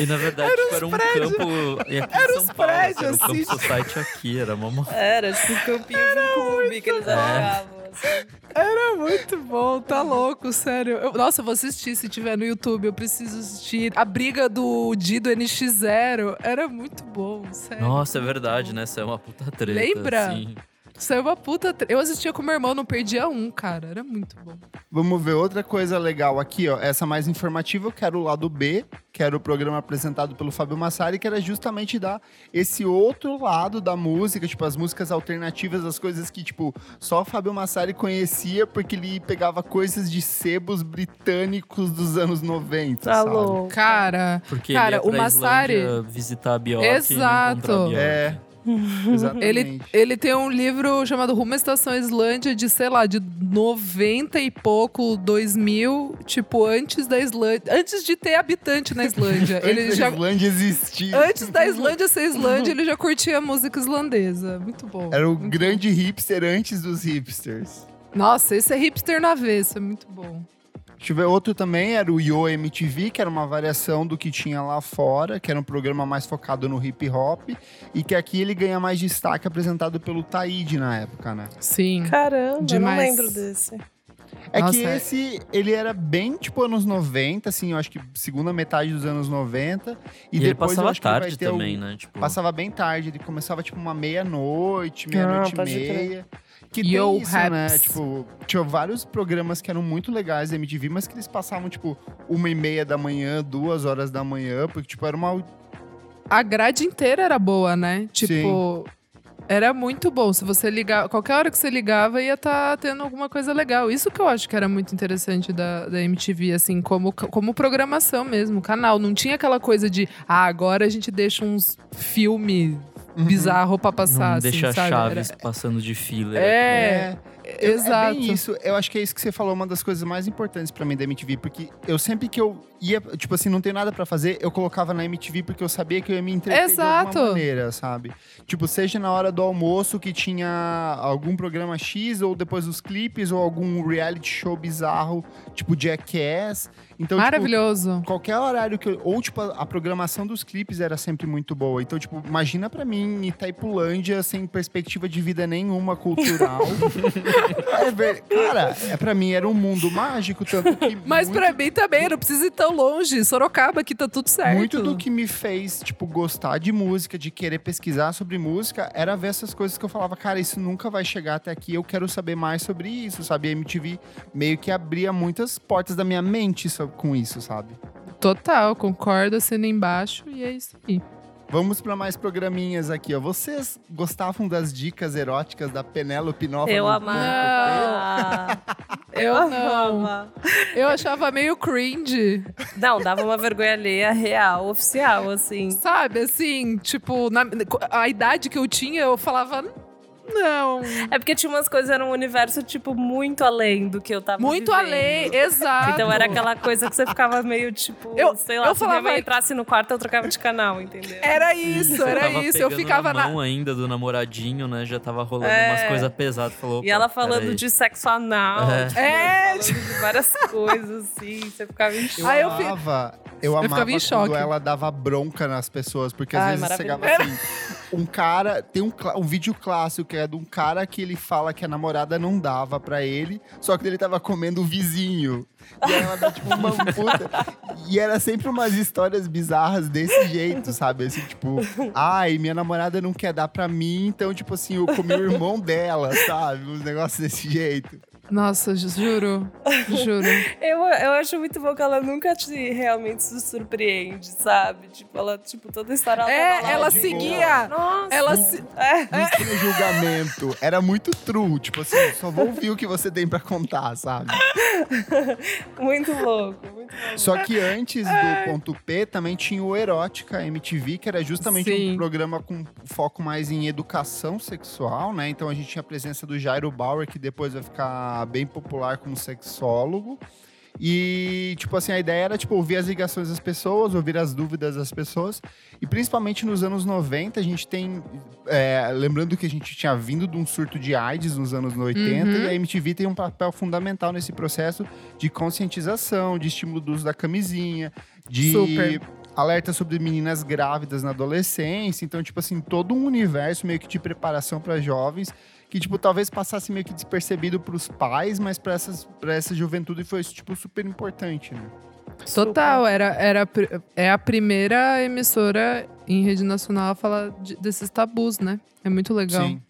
E na verdade, tipo, era um campo. E em São Paulo, prédios, era o Campo assim. Aqui, era uma. Era, tipo, um campinho de clube que eles bom. jogavam. assim. Era muito bom, tá louco, sério. Eu- nossa, eu vou assistir se tiver no YouTube, eu preciso assistir. A briga do Di do NX0 era muito bom, sério. Nossa, é verdade, né? Isso é uma puta treta. Lembra? Assim. Saiu uma puta. Eu assistia com meu irmão, não perdia um, cara. Era muito bom. Vamos ver outra coisa legal aqui, ó. Essa mais informativa, que era o lado B, que era o programa apresentado pelo Fábio Massari, que era justamente dar esse outro lado da música, tipo, as músicas alternativas, as coisas que, tipo, só o Fábio Massari conhecia porque ele pegava coisas de sebos britânicos dos anos 90, Tá sabe? louco. Cara, Porque Cara, ele ia o Massari- Islândia visitar a Bjork Exato. e a Bjork. É, [laughs] exatamente. ele, ele tem um livro chamado Rumo à Estação Islândia de, sei lá, de 90 e pouco, 2000, tipo, antes da Islândia. Antes de ter habitante na Islândia. [laughs] Antes ele da já. Islândia existir. Antes da Islândia ser Islândia, ele já curtia música islandesa. Muito bom. Era o grande hipster antes dos hipsters. bom. Nossa, esse é hipster na avesso, é muito bom. Deixa eu ver, outro também era o Yo MTV, que era uma variação do que tinha lá fora, que era um programa mais focado no hip hop, e que aqui ele ganha mais destaque apresentado pelo Taíde na época, né? Sim. Caramba, eu não Demais. lembro desse. É Nossa, que é. esse, ele era bem, tipo, anos 90, assim, eu acho que segunda metade dos anos 90. E, E, ele depois eu passava acho que vai tarde ter também, o- né? Tipo, Passava bem tarde, ele começava, tipo, uma meia-noite, meia-noite e pode crer. meia. Que Yo, tem isso, né? Raps. Tipo, tinha vários programas que eram muito legais da MTV, mas que eles passavam, tipo, uma e meia da manhã, duas horas da manhã, porque, tipo, era uma A grade inteira era boa, né? Tipo, era muito bom. Se você ligar, qualquer hora que você ligava, ia estar tendo alguma coisa legal. Isso que eu acho que era muito interessante da, da MTV, assim, como, como programação mesmo, canal. Não tinha aquela coisa de, ah, agora a gente deixa uns filme bizarro pra passar, não assim, deixa sabe? Chaves passando de fila. É, É, exato. É bem isso. Eu acho que é isso que você falou, uma das coisas mais importantes pra mim da MTV, porque eu sempre que eu ia, tipo assim, não tem nada pra fazer, eu colocava na MTV porque eu sabia que eu ia me entreter de Exato. alguma maneira, sabe? Tipo, seja na hora do almoço que tinha algum programa X, ou depois dos clipes, ou algum reality show bizarro, tipo Jackass. Então, tipo, Maravilhoso. qualquer horário que eu, ou tipo a, a programação dos clipes era sempre muito boa. Então, tipo, imagina pra mim Itaipulândia sem perspectiva de vida nenhuma cultural. [laughs] é, cara, é para mim era um mundo mágico tanto que Mas muito, pra mim também, não precisa ir tão longe. Sorocaba aqui tá tudo certo. muito do que me fez, tipo, gostar de música, de querer pesquisar sobre música, era ver essas coisas que eu falava, cara, isso nunca vai chegar até aqui, eu quero saber mais sobre isso, sabe? A MTV meio que abria muitas portas da minha mente com isso, sabe? Total, concordo, assina embaixo e é isso aí. Vamos para mais programinhas aqui, ó. Vocês gostavam das dicas eróticas da Penélope Nova? Eu no amava. [laughs] Eu não. amava. Eu achava meio cringe. Não, dava uma vergonha alheia real, oficial, assim. Sabe, assim, tipo, na- a idade que eu tinha, eu falava, não. É porque tinha umas coisas, era um universo, tipo, muito além do que eu tava Muito vivendo. além, exato. Então era aquela coisa que você ficava meio, tipo, Eu- sei lá, eu se falava- minha mãe entrasse no quarto, eu trocava de canal, entendeu? Era isso, era isso. Eu ficava na na. mão ainda do namoradinho, né? Já tava rolando É. umas coisas pesadas. Falou, E ela "Opa, falando peraí." de sexo anal, É. tipo, É, falando de várias coisas, assim, você ficava em choque. Eu eu amava, eu amava ficava em quando choque. ela dava bronca nas pessoas, porque às Ai, vezes chegava assim, um cara, tem um, um vídeo clássico que é de um cara que ele fala que a namorada não dava pra ele, só que ele tava comendo o vizinho. E ela dá tipo uma puta. E era sempre umas histórias bizarras desse jeito, sabe? Assim, tipo, ai, minha namorada não quer dar pra mim, então, tipo assim, eu comi o irmão dela, sabe? Uns negócios desse jeito. Nossa, ju- juro. Juro. [laughs] Eu, eu acho muito bom que ela nunca te realmente se surpreende, sabe? Tipo, ela, tipo, toda a história ela É, tava lá, ela tipo, seguia. Nossa. Ela se. É. Não tinha julgamento. Era muito true. Tipo assim, só vou ouvir o que você tem pra contar, sabe? [laughs] Muito louco, muito louco. Só que antes do ponto P também tinha o Erótica MTV, que era justamente Sim. um programa com foco mais em educação sexual, né? Então a gente tinha a presença do Jairo Bauer, que depois vai ficar bem popular como sexólogo. E, tipo assim, a ideia era, tipo, ouvir as ligações das pessoas, ouvir as dúvidas das pessoas. E principalmente nos anos 90, a gente tem... é, lembrando que a gente tinha vindo de um surto de AIDS nos anos 80, Uhum. e a MTV tem um papel fundamental nesse processo de conscientização, de estímulo do uso da camisinha, de... Super. Alerta sobre meninas grávidas na adolescência. Então, tipo assim, todo um universo meio que de preparação para jovens que, tipo, talvez passasse meio que despercebido pros pais, mas pra, essas, pra essa juventude foi, tipo, super importante, né? Total, era, era, é a primeira emissora em rede nacional a falar de- desses tabus, né? É muito legal. Sim.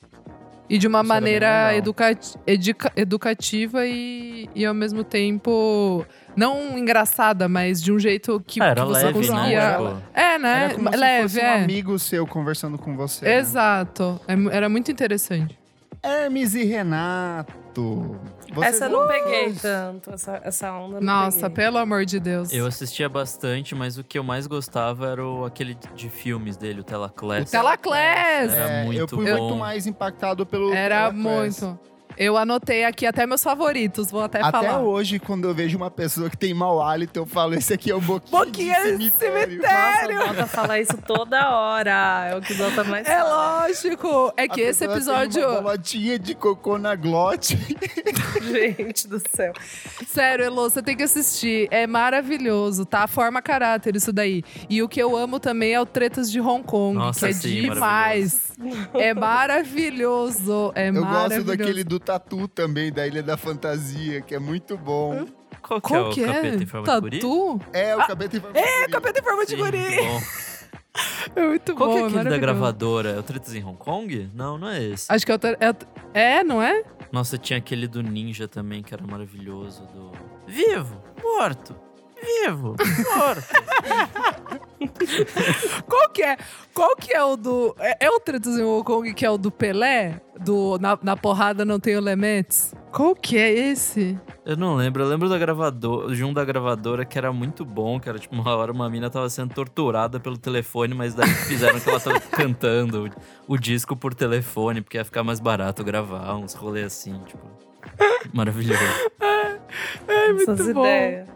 E de uma Isso maneira educa educa- educativa e, e ao mesmo tempo não engraçada, mas de um jeito que, Ah, era que você leve, conseguia. né? É, né? Era como leve, se fosse é. um amigo seu conversando com você. né? Exato. É mu- era muito interessante. Hermes e Renato. Vocês Essa eu não peguei tanto, essa, essa onda Nossa, peguei. pelo amor de Deus. eu assistia bastante, mas o que eu mais gostava era o, aquele de filmes dele, o Telaclass. O Telaclass! Era É, muito eu fui bom. muito mais impactado pelo Era Telaclass. muito. Eu anotei aqui até meus favoritos, vou até, Até falar. hoje, quando eu vejo uma pessoa que tem mau hálito, eu falo, esse aqui é o Boquinha, Boquinha de de cemitério. Nossa, o Bota fala isso toda hora. É o que o Bota mais É fala. lógico. É A que esse pessoa tem episódio. uma bolotinha de cocô na glote. [laughs] [laughs] Gente do céu. Sério, Elô, você tem que assistir. É maravilhoso, tá? Forma caráter isso daí. E o que eu amo também é o Tretas de Hong Kong, Nossa, que é sim, demais. É maravilhoso. É Eu gosto maravilhoso. daquele do Tatu também, da Ilha da Fantasia, que é muito bom. Qual que Qual é o que é? capeta em forma de guri? Tatu? É, o Capeta em Forma de É, Guri. capeta em forma de Sim, guri. bom. [laughs] É muito Qual bom, que é aquele da gravadora? É o Tretas em Hong Kong? Não, não é esse. Acho que é o... É, o- é, não é? Nossa, tinha aquele do Ninja também, que era maravilhoso. Do... Vivo, morto, vivo, morto. Qual que é? Qual que é o do... É, é o Tretas em Hong Kong que é o do Pelé? Do Na, na Porrada Não Tem Elementos? Qual que é esse? Eu não lembro, eu lembro da gravadora, de um da gravadora que era muito bom, que era tipo, uma hora uma mina tava sendo torturada pelo telefone, mas daí fizeram que ela tava [laughs] cantando o, o disco por telefone, porque ia ficar mais barato gravar, uns rolês assim, tipo. Maravilhoso. [laughs] É muito Essas bom. ideias.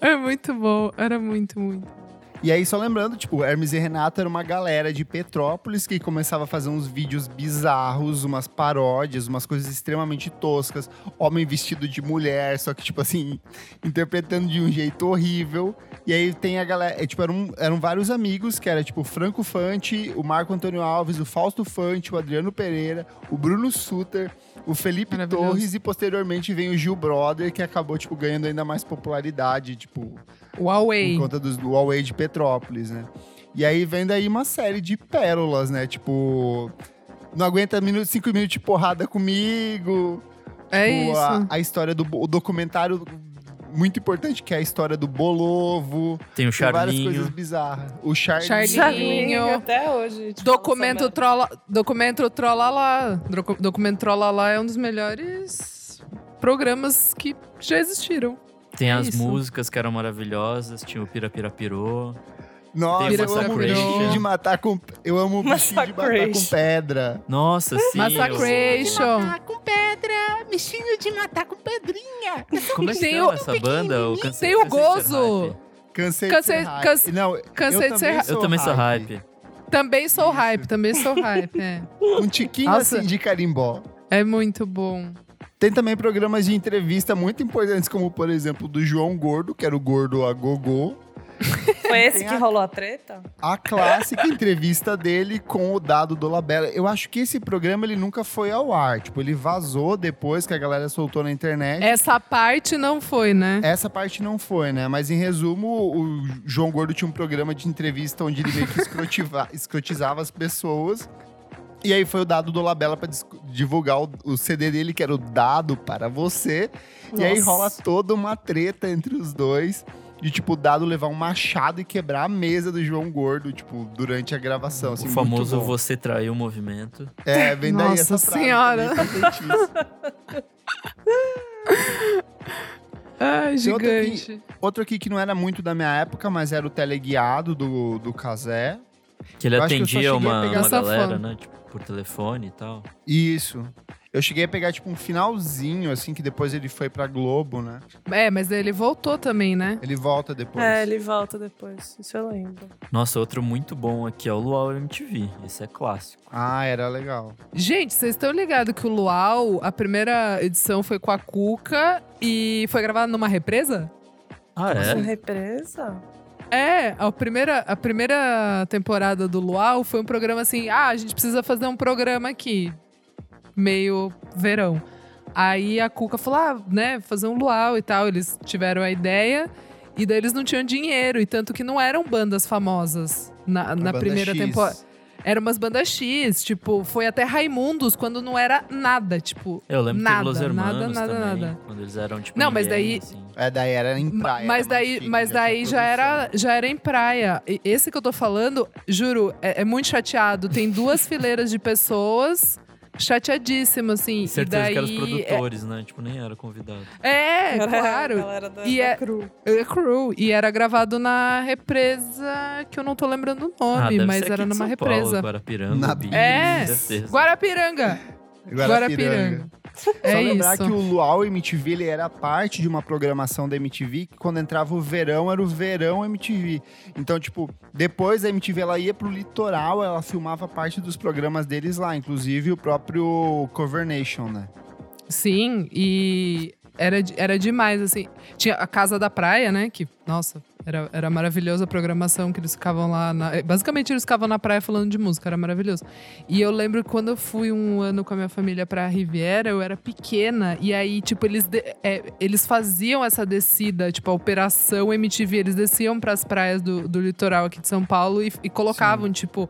É muito bom. Era muito, muito. E aí, só lembrando, tipo, Hermes e Renato era uma galera de Petrópolis que começava a fazer uns vídeos bizarros, umas paródias, umas coisas extremamente toscas. Homem vestido de mulher, só que, tipo assim, [laughs] interpretando de um jeito horrível. E aí tem a galera. É, tipo, eram, eram vários amigos, que era tipo o Franco Fante, o Marco Antônio Alves, o Fausto Fante, o Adriano Pereira, o Bruno Suter, o Felipe. Torres e posteriormente vem o Gil Brother, que acabou, tipo, ganhando ainda mais popularidade, tipo, Huawei. por conta do Huawei de Petrópolis, né? E aí vem daí uma série de pérolas, né? Tipo, não aguenta minuto, cinco minutos de porrada comigo. É Tipo, isso. A, a história do o documentário muito importante, que é a história do Bolovo. Tem o Tem várias coisas Charlinho. bizarras. O Charlinho. Charlinho. Charlinho, até hoje. fala Documento Trola, Documento Trolalá. Docu- Documento Trolalá é um dos melhores programas que já existiram. Tem É as isso. músicas que eram maravilhosas, tinha o Pirapirapirô. Nossa, Tem eu amo bichinho de matar com... Eu amo bichinho de matar com Massacration. pedra. Nossa, sim. Massacration. com pedra, bichinho de matar com pedrinha. eu- Como é que Tem o- essa banda? O Cansei- Tem o Gozo. Cansei, Cansei- de ser hype. canse- Não, cansei eu de ser também hype. Eu também sou hype. Também sou Isso. hype, também sou hype. É, Um tiquinho Nossa. assim de carimbó. é muito bom. Tem também programas de entrevista muito importantes, como, por exemplo, do João Gordo, que era o Gordo a Gogô. Foi esse Tem que a- rolou a treta? A clássica entrevista dele com o Dado Dolabella. Eu acho que esse programa ele nunca foi ao ar. Tipo, ele vazou depois que a galera soltou na internet. Essa parte não foi, né? Essa parte não foi, né? Mas em resumo, o João Gordo tinha um programa de entrevista onde ele meio que escrotiva- [laughs] escrotizava as pessoas. E aí foi o dado do Labella pra divulgar o, o CD dele, que era o Dado para Você. E aí Nossa. rola toda uma treta entre os dois. De, tipo, o Dado levar um machado e quebrar a mesa do João Gordo, tipo, durante a gravação. Assim, o famoso. Você Traiu o Movimento. É, vem daí Nossa essa frase Senhora. [laughs] Ai, Tem outro aqui- gigante. Outro aqui que não era muito da minha época, mas era o teleguiado do, do Casé. Que ele Eu que atendia a uma, pegar uma galera, fã. né? Tipo, por telefone e tal. Isso. Eu cheguei a pegar, tipo, um finalzinho, assim, que depois ele foi pra Globo, né? É, mas ele voltou também, né? Ele volta depois. É, ele volta depois. Isso eu lembro. Nossa, outro muito bom aqui é o Luau MTV. Esse é clássico. Ah, era legal. Gente, vocês estão ligados que o Luau, a primeira edição foi com a Cuca e foi gravada numa represa? Ah, é? represa? É, a primeira, a primeira temporada do Luau foi um programa assim: ah, a gente precisa fazer um programa aqui, meio verão. Aí a Cuca falou: ah, né, fazer um Luau e tal. Eles tiveram a ideia e daí eles não tinham dinheiro, e tanto que não eram bandas famosas na, na banda primeira temporada. Eram umas bandas X, tipo, foi até Raimundos quando não era nada, tipo. Eu lembro nada, que Los Hermanos nada, nada, também, nada. quando eles eram, tipo, Não, mas daí- assim. É, daí era em praia. mas era daí, chique, mas já daí já era, já era em praia. E Esse que eu tô falando, juro, é, é muito chateado. Tem duas fileiras de pessoas chateadíssimas, assim. Certeza daí, que eram os produtores, né? Tipo, nem era convidado. É, é Era claro. galera da, E da é- crew. É crew. E era gravado na represa, que eu não tô lembrando o Ah, nome, deve mas era numa São represa. Paulo, Guarapiranga, Na É, certeza. Guarapiranga. Guarapiranga. É Só lembrar isso. que o Luau MTV ele era parte de uma programação da MTV que quando entrava o verão era o verão MTV. Então, tipo, depois a MTV ela ia pro litoral, ela filmava parte dos programas deles lá, inclusive o próprio Cover Nation, né? Sim, e era, era demais, assim. Tinha a Casa da Praia, né? Que, nossa, Era, era maravilhosa a programação que eles ficavam lá. na- eh, basicamente, eles ficavam na praia falando de música, era maravilhoso. E eu lembro que quando eu fui um ano com a minha família pra Riviera, eu era pequena. E aí, tipo, eles, de- é, eles faziam essa descida, tipo, a Operação MTV. Eles desciam pras praias do, do litoral aqui de São Paulo e, e colocavam, tipo.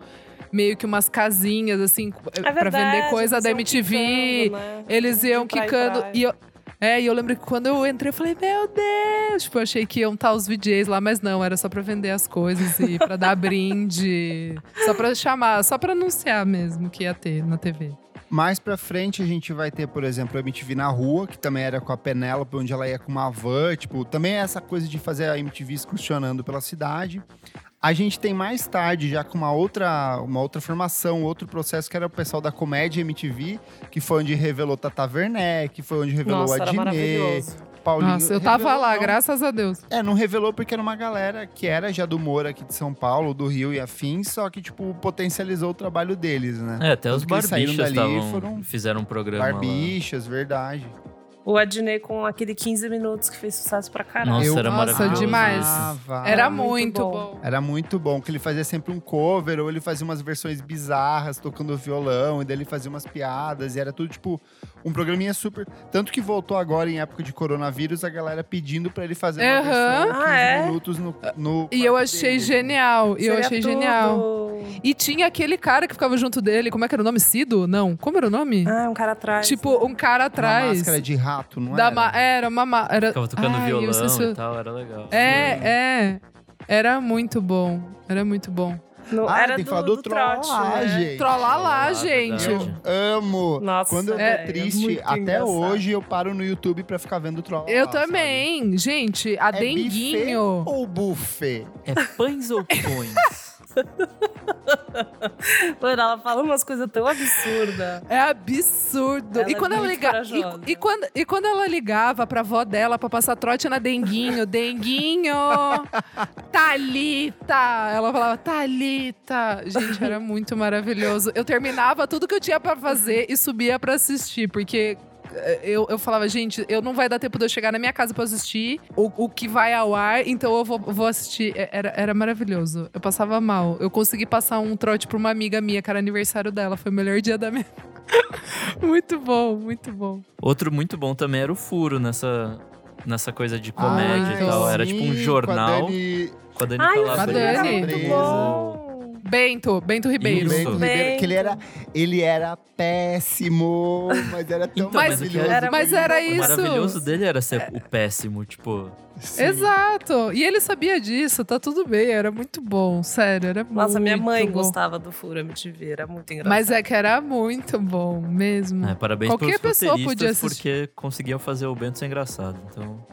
Meio que umas casinhas, assim, É verdade, vender coisa da MTV. quicando, né? Eles iam quicando. E eu, é, e eu lembro que quando eu entrei, eu falei, meu Deus! Tipo, eu achei que iam estar os VJs lá, mas não, era só pra vender as coisas e pra dar [laughs] brinde. Só pra chamar, só pra anunciar mesmo que ia ter na TV. Mais pra frente a gente vai ter, por exemplo, a MTV na rua, que também era com a Penélope, onde ela ia com uma van, tipo, também é essa coisa de fazer a MTV excursionando pela cidade. A gente tem mais tarde, já com uma outra, uma outra formação, outro processo, que era o pessoal da Comédia MTV, que foi onde revelou Tata Werneck, que foi onde revelou Nossa, a Dinê. Paulinho. Nossa, eu tava revelou, lá, não. graças a Deus. É, não revelou porque era uma galera que era já do Moro aqui de São Paulo, do Rio e afins, só que, tipo, potencializou o trabalho deles, né? É, até os Tanto barbichas dali, tavam- foram fizeram um programa lá. Barbichas, verdade. O Adnei com aquele 15 minutos que fez sucesso pra caralho. Nossa, Eu era Nossa, maravilhoso. demais. amava. Era muito muito bom. bom. Era muito bom, que ele fazia sempre um cover, ou ele fazia umas versões bizarras, tocando violão, e daí ele fazia umas piadas, e era tudo, tipo, um programinha super... Tanto que voltou agora, em época de coronavírus, a galera pedindo pra ele fazer uma versão 15 Ah, é? minutos no, no E eu achei dele. genial. E eu achei tudo. genial. E tinha aquele cara que ficava junto dele, como é que era o nome? Cido? Não. Como era o nome? Ah, um cara atrás. tipo, um cara Uma atrás. máscara de rato, não da era? ma- Era uma. ma- Era... Ficava tocando Ai, eu violão o- e tal, era legal. É, é. Era muito bom. Era muito bom. No- Ah, era tem que do, falar do, do trote, trollagem. né? Trollar lá, gente. verdade. Amo. Nossa, Quando eu tô é, é triste, muito até engraçado. hoje eu paro no YouTube pra ficar vendo troll. Eu lá, sabe? também. Gente, a É buffet Denguinho. ou buffet? É pães ou pões? [laughs] [laughs] Mano, ela fala umas coisas tão absurdas. É absurdo. Ela e é quando ela muito ligava. E, e quando, e quando ela ligava pra avó dela pra passar trote na Denguinho, [laughs] Denguinho, Thalita. Ela falava, Thalita. Gente, era muito maravilhoso. Eu terminava tudo que eu tinha pra fazer e subia pra assistir, porque. Eh, Eu, eu falava, gente, eu não vai dar tempo de eu chegar na minha casa pra assistir o, o que vai ao ar, então eu vou, vou assistir. É, Era, era maravilhoso. Eu passava mal. Eu consegui passar um trote pra uma amiga minha, que era aniversário dela. Foi o melhor dia da minha. [laughs] muito bom, muito bom. Outro muito bom também era o furo nessa, nessa coisa de comédia Ai, e tal. Era tipo um sim, jornal Com a Dani, com a Dani Ai, filme era Dani. Bento, Bento Ribeiro. Isso. Bento Ribeiro, que ele era, ele era péssimo, mas era tão [laughs] Então, mas maravilhoso. era- mas era O isso. maravilhoso dele era ser o péssimo, tipo. Sim. Exato. E ele sabia disso, tá tudo bem. Era muito bom, sério, era muito Nossa, minha mãe bom. gostava do Furo MTV, era muito engraçado. Mas é que era muito bom mesmo. É, parabéns Qualquer pessoa podia assistir. porque conseguiam fazer o Bento ser engraçado. Então,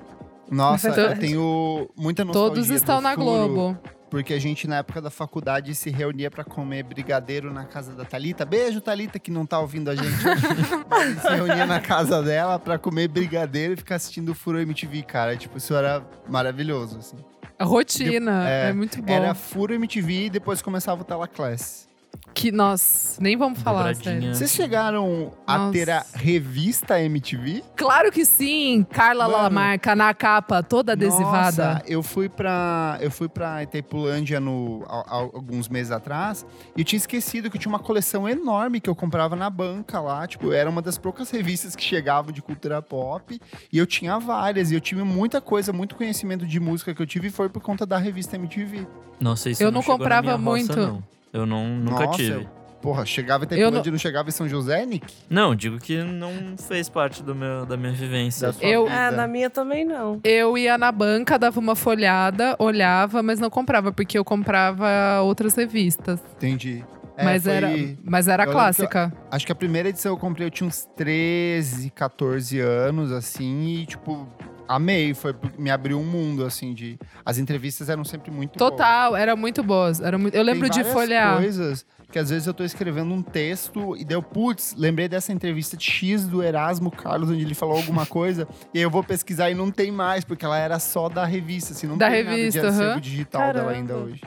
Nossa, Então- eu tenho muita nostalgia Todos do estão na Globo. Porque a gente, na época da faculdade, se reunia pra comer brigadeiro na casa da Thalita. Beijo, Thalita, que não tá ouvindo a gente. [laughs] Mas se reunia na casa dela pra comer brigadeiro e ficar assistindo o Furo MTV, cara. Tipo, isso era maravilhoso, assim. A rotina É, é, muito bom. Era Furo MTV e depois começava o Telaclass. Que, nossa, nem vamos falar, sério. Vocês chegaram a Nossa. ter a revista MTV? Claro que sim! Carla Mano. Lamarca na capa, toda adesivada. Nossa, eu fui pra eu fui para Itaipulândia no há- há alguns meses atrás e eu tinha esquecido que tinha uma coleção enorme que eu comprava na banca lá, tipo, era uma das poucas revistas que chegavam de cultura pop e eu tinha várias e eu tive muita coisa, muito conhecimento de música que eu tive e foi por conta da revista MTV. nossa, isso Eu não, não comprava roça, muito. não. Eu não, nunca Nossa, tive. eu- porra, chegava em Eu Itaipulândia e não chegava em São José, Nick? Não, digo que não fez parte do meu, da minha vivência. Da Eu- vida. É, na minha também não. Eu ia na banca, dava uma folhada, olhava, mas não comprava, porque eu comprava outras revistas. Entendi. É, mas, foi- era, mas era eu lembro que eu- clássica. Acho que a primeira edição eu comprei, eu tinha uns 13, 14 anos, assim, e, tipo, amei. Foi, me abriu um mundo, assim, de... As entrevistas eram sempre muito boas. Total, era muito boas. Era muito, eu lembro Tem de folhear. coisas que às vezes eu tô escrevendo um texto e deu, putz, lembrei dessa entrevista de X do Erasmo Carlos, onde ele falou alguma [laughs] coisa, e aí eu vou pesquisar e não tem mais, porque ela era só da revista, assim, não Da tem revista, nada de acervo aham. digital dela Caramba. ainda hoje.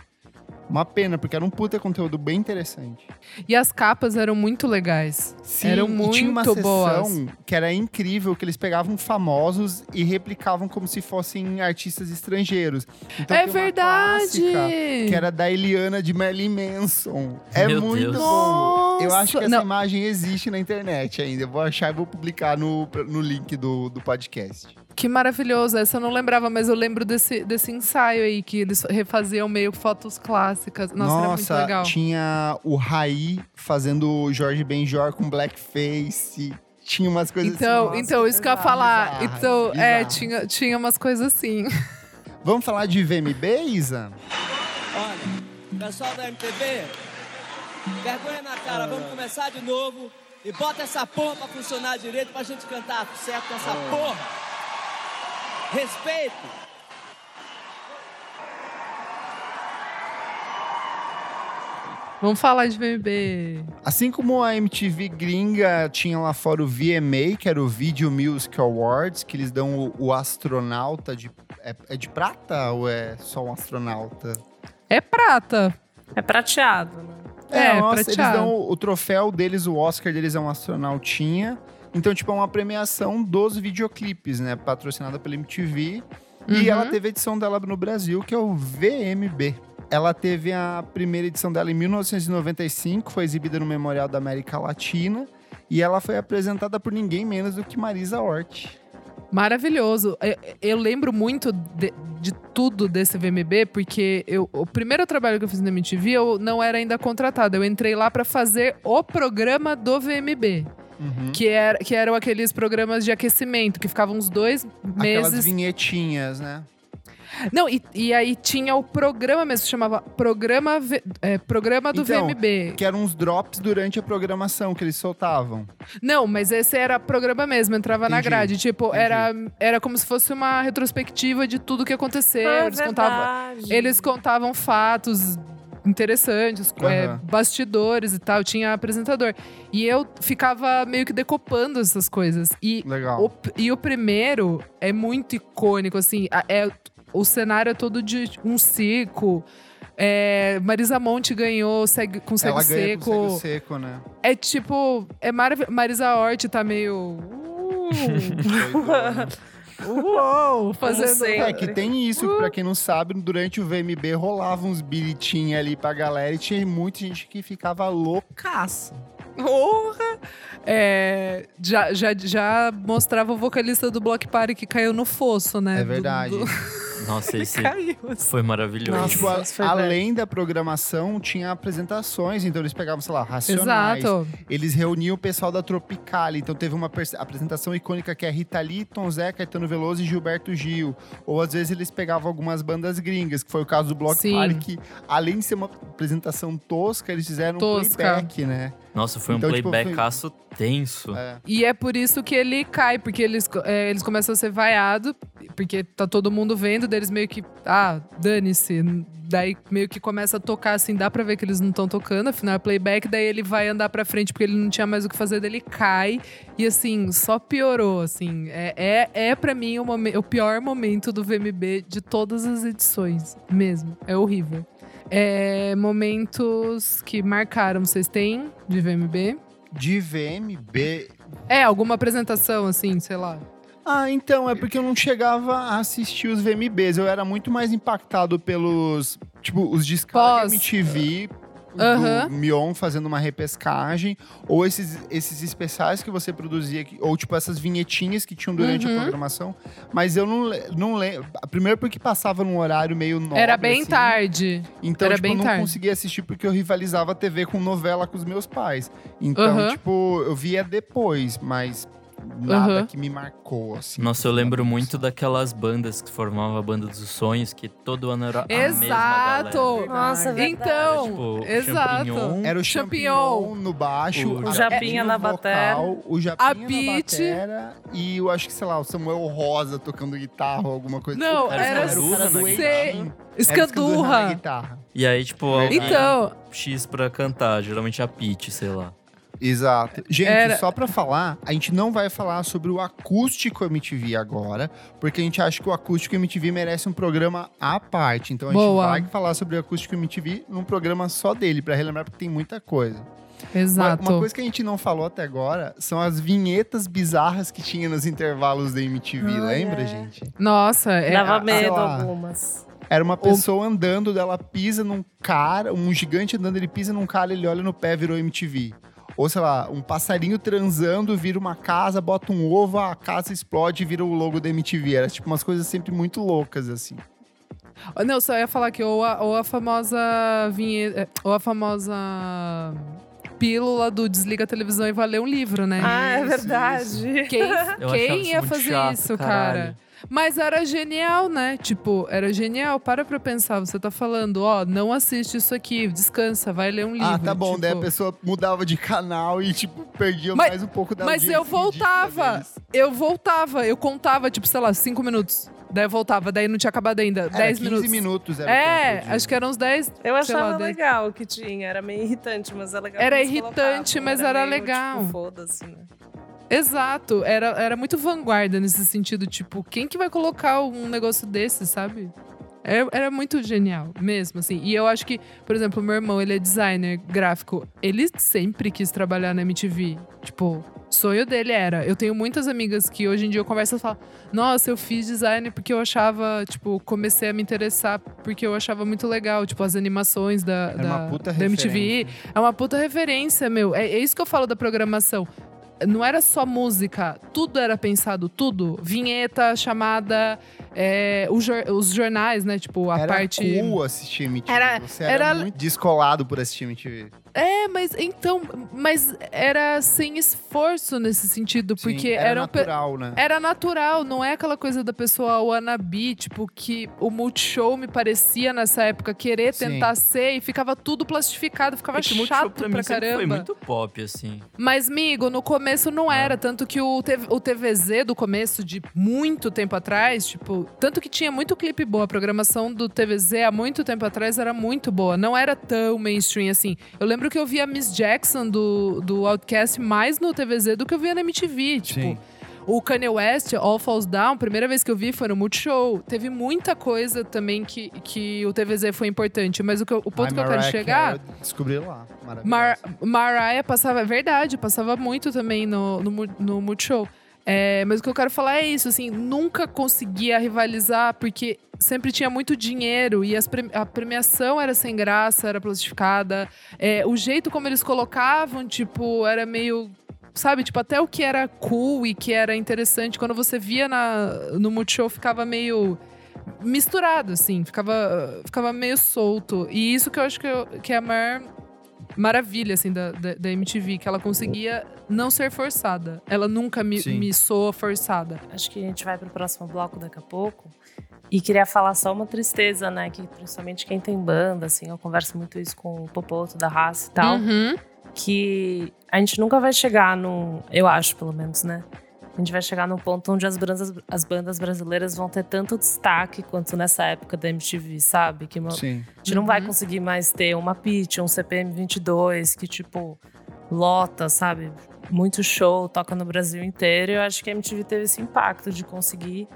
Uma pena, porque era um puta conteúdo bem interessante. E as capas eram muito legais. Sim, eram e tinha uma muito sessão boas. que era incrível, que eles pegavam famosos e replicavam como se fossem artistas estrangeiros. Então, é verdade! clássica Que era da Eliana de Marilyn Manson. É Meu muito Deus. bom. Eu acho que essa Não. imagem existe na internet ainda. Eu vou achar e vou publicar no, no link do, do podcast. Que maravilhoso. Essa eu não lembrava, mas eu lembro desse, desse ensaio aí, que eles refaziam meio fotos clássicas. Nossa, era muito legal. tinha o Raí fazendo o Jorge Benjor com blackface. Tinha umas coisas Então, assim. então isso que eu ia falar. bizarras, então, é, tinha, tinha umas coisas assim. [laughs] Vamos falar de VMB, Isa? Olha, pessoal da MTV, vergonha na cara, vamos começar de novo e bota essa porra pra funcionar direito pra gente cantar certo nessa porra. Respeito. Vamos falar de VMB. Assim como a MTV gringa tinha lá fora o VMA, que era o Video Music Awards, que eles dão o, o astronauta de. É, é de prata ou é só um astronauta? É prata. É prateado, né? É, nossa, eles prateado. dão o, o troféu deles, o Oscar deles é um astronautinha. Então, tipo, é uma premiação dos videoclipes, né? Patrocinada pela MTV. E Uhum. ela teve a edição dela no Brasil, que é o VMB. Ela teve a primeira edição dela em 1995, foi exibida no Memorial da América Latina. E ela foi apresentada por ninguém menos do que Marisa Hort. Maravilhoso. Eu, eu lembro muito de, de tudo desse VMB, porque eu, o primeiro trabalho que eu fiz na MTV, eu não era ainda contratada. Eu entrei lá pra fazer o programa do VMB. Uhum. Que, era, que eram aqueles programas de aquecimento, que ficavam uns dois Aquelas meses. vinhetinhas, né? Não, e, e aí tinha o programa mesmo, que chamava Programa, V- é, programa do Então, VMB. Que eram uns drops durante a programação que eles soltavam. Não, mas esse era programa mesmo, entrava na Entendi, grade. Tipo, entendi. era, era como se fosse uma retrospectiva de tudo que aconteceu. Ah, eles, contavam, verdade. eles contavam fatos interessantes, é, Aham. bastidores e tal, tinha apresentador. E eu ficava meio que decopando essas coisas. E Legal. o, e o primeiro é muito icônico, assim. É, o cenário é todo de um circo. É, Marisa Monte ganhou segue- com Cego Seco. com cego seco, né? É tipo. É maravilhoso. Marisa Hort tá meio. [laughs] Doidona. Uou! Fazendo. sempre. É que tem isso, que pra quem não sabe, durante o VMB rolava uns biritinhos ali pra galera e tinha muita gente que ficava loucaça. Porra! É, já, já, já mostrava o vocalista do Block Party que caiu no fosso, né? É Do- verdade. do- Nossa, esse caiu. assim. foi maravilhoso. Nossa. Tipo, a- foi além da programação, tinha apresentações, então eles pegavam, sei lá, Racionais. Exato. Eles reuniam o pessoal da Tropicali, então teve uma apresentação icônica que é Rita Lee, Tom Zé, Caetano Veloso e Gilberto Gil. Ou às vezes eles pegavam algumas bandas gringas, que foi o caso do Block Sim. Party, que além de ser uma apresentação tosca, eles fizeram um Tosca. playback, né? Nossa, foi um Então, tipo, playback-aço tenso. É. E é por isso que ele cai, porque eles, é, eles começam a ser vaiados, porque tá todo mundo vendo, deles meio que, ah, dane-se. Daí meio que começa a tocar assim, dá pra ver que eles não estão tocando, afinal é playback, daí ele vai andar pra frente porque ele não tinha mais o que fazer, daí ele cai. E assim, só piorou, assim. É, é, é para mim o, momen- o pior momento do VMB de todas as edições, mesmo. É horrível. É, momentos que marcaram, vocês têm de VMB? De VMB. É, alguma apresentação, assim, sei lá. Ah, então, é porque eu não chegava a assistir os VMBs. Eu era muito mais impactado pelos, tipo, os descargas Pós. MTV, Aham. do Mion fazendo uma repescagem, ou esses, esses especiais que você produzia, que- ou tipo essas vinhetinhas que tinham durante Uhum. a programação. Mas eu não, não lembro. Primeiro porque passava num horário meio nobre, Era bem assim. tarde. Então, Era tipo, eu não tarde. conseguia assistir porque eu rivalizava a TV com novela com os meus pais. Então, Aham. tipo, eu via depois, mas nada Aham. que me marcou, assim. Nossa, eu lembro muito daquelas bandas que formavam a banda dos sonhos, que todo ano era a mesma Exato! galera. Nossa, é verdade. Então, Tipo, exato. Champignon. Era o Champignon. Champignon no baixo, O a Japinha Pete na batera. o Japinha A na Pete. batera e eu acho que, sei lá, o Samuel Rosa tocando guitarra ou alguma coisa. Não, Era era do Eighteen. Era Escandurra na escandurra. E aí, tipo, alguém Então, X pra cantar, geralmente a Peach, sei lá. Exato. Gente, Era- só pra falar, a gente não vai falar sobre o acústico MTV agora, porque a gente acha que o acústico MTV merece um programa à parte. Então a gente Boa. vai falar sobre o acústico MTV num programa só dele, pra relembrar, porque tem muita coisa. Uma, Exato. uma coisa que a gente não falou até agora são as vinhetas bizarras que tinha nos intervalos da MTV, Ah, lembra, é. gente? Nossa, é, Dava medo lá. algumas. Era uma pessoa andando, dela pisa num cara, um gigante andando, ele pisa num cara, ele olha no pé, virou MTV. Ou sei lá, um passarinho transando, vira uma casa, bota um ovo, a casa explode e vira o logo da MTV. Era tipo umas coisas sempre muito loucas, assim. Não, só ia falar que ou a, ou a famosa vinheta. Ou a famosa pílula do desliga a televisão e vai ler um livro, né? Ah, é Isso, verdade. Quem, achava quem isso ia fazer chato, isso, caralho. cara? Mas era genial, né? Tipo, era genial. Para pra pensar. Você tá falando, ó, não assiste isso aqui, descansa, vai ler um livro. ah, tá bom. tipo. Daí a pessoa mudava de canal e, tipo, perdia Mas- mais um pouco da Mas eu voltava. Eu voltava, eu contava, tipo, sei lá, cinco minutos. Daí eu voltava, daí não tinha acabado ainda. Era 10 15 minutos. minutos. era É, acho que eram uns 10. Eu achava lá, dez. legal o que tinha. Era meio irritante, mas é legal. Era irritante, mas era meio, legal. Tipo, foda-se, né? Exato, era, era muito vanguarda nesse sentido. Tipo, quem que vai colocar um negócio desse, sabe? Era, era muito genial, mesmo, assim. E eu acho que, por exemplo, meu irmão, ele é designer gráfico. Ele sempre quis trabalhar na MTV. Tipo, sonho dele era. Eu tenho muitas amigas que hoje em dia eu converso e falo: Nossa, eu fiz design porque eu achava, tipo, comecei a me interessar porque eu achava muito legal, tipo, as animações da, da, da MTV. É uma puta referência, meu. É, é isso que eu falo da programação. Não era só música, tudo era pensado, tudo. Vinheta, chamada, é, o jor- os jornais, né? Tipo, a era parte. cool assistir MTV. Era- Você era, era- muito descolado por assistir MTV. É, mas então. Mas era sem esforço nesse sentido, Sim, porque era eram pe- natural, né? Era natural, não é aquela coisa da pessoa wannabe, tipo, que o Multishow me parecia nessa época querer Sim. tentar ser e ficava tudo plastificado, ficava É que Multishow chato pra pra, mim caramba. foi muito pop, assim. Mas, migo, no começo não era. Tanto que o, TV o TVZ do começo, de muito tempo atrás, tipo, tanto que tinha muito clipe boa. A programação do TVZ há muito tempo atrás era muito boa. Não era tão mainstream assim. Eu lembro que eu via Miss Jackson do, do Outcast mais no TVZ do que eu via na MTV. Tipo. Sim. O Kanye West, All Falls Down, primeira vez que eu vi foi no Multishow. Teve muita coisa também que, que o TVZ foi importante. Mas o, que eu- o ponto Ai, que eu quero chegar. Eu descobri lá. Mar Mariah passava, é verdade, passava muito também no, no, no Multishow. É, mas o que eu quero falar é isso, assim, nunca conseguia rivalizar porque sempre tinha muito dinheiro e pre- a premiação era sem graça, era plastificada. É, o jeito como eles colocavam, tipo, era meio. Sabe, tipo, até o que era cool e que era interessante, quando você via na, no Multishow, ficava meio misturado, assim, ficava, ficava meio solto. E isso que eu acho que, eu- que é a maior maravilha, assim, da, da, da MTV, que ela conseguia não ser forçada. Ela nunca me, Sim. me soa forçada. Acho que a gente vai pro próximo bloco daqui a pouco. E queria falar só uma tristeza, né? Que principalmente quem tem banda, assim, eu converso muito isso com o Popoto da raça e tal. Uhum. Que a gente nunca vai chegar num. Eu acho, pelo menos, né? A gente vai chegar num ponto onde as bandas, as bandas brasileiras vão ter tanto destaque quanto nessa época da MTV, sabe? Que uma- Sim. a gente não vai Uhum. conseguir mais ter uma pitch, um CPM 22 que, tipo, lota, sabe? Muito show, toca no Brasil inteiro. E eu acho que a MTV teve esse impacto de conseguir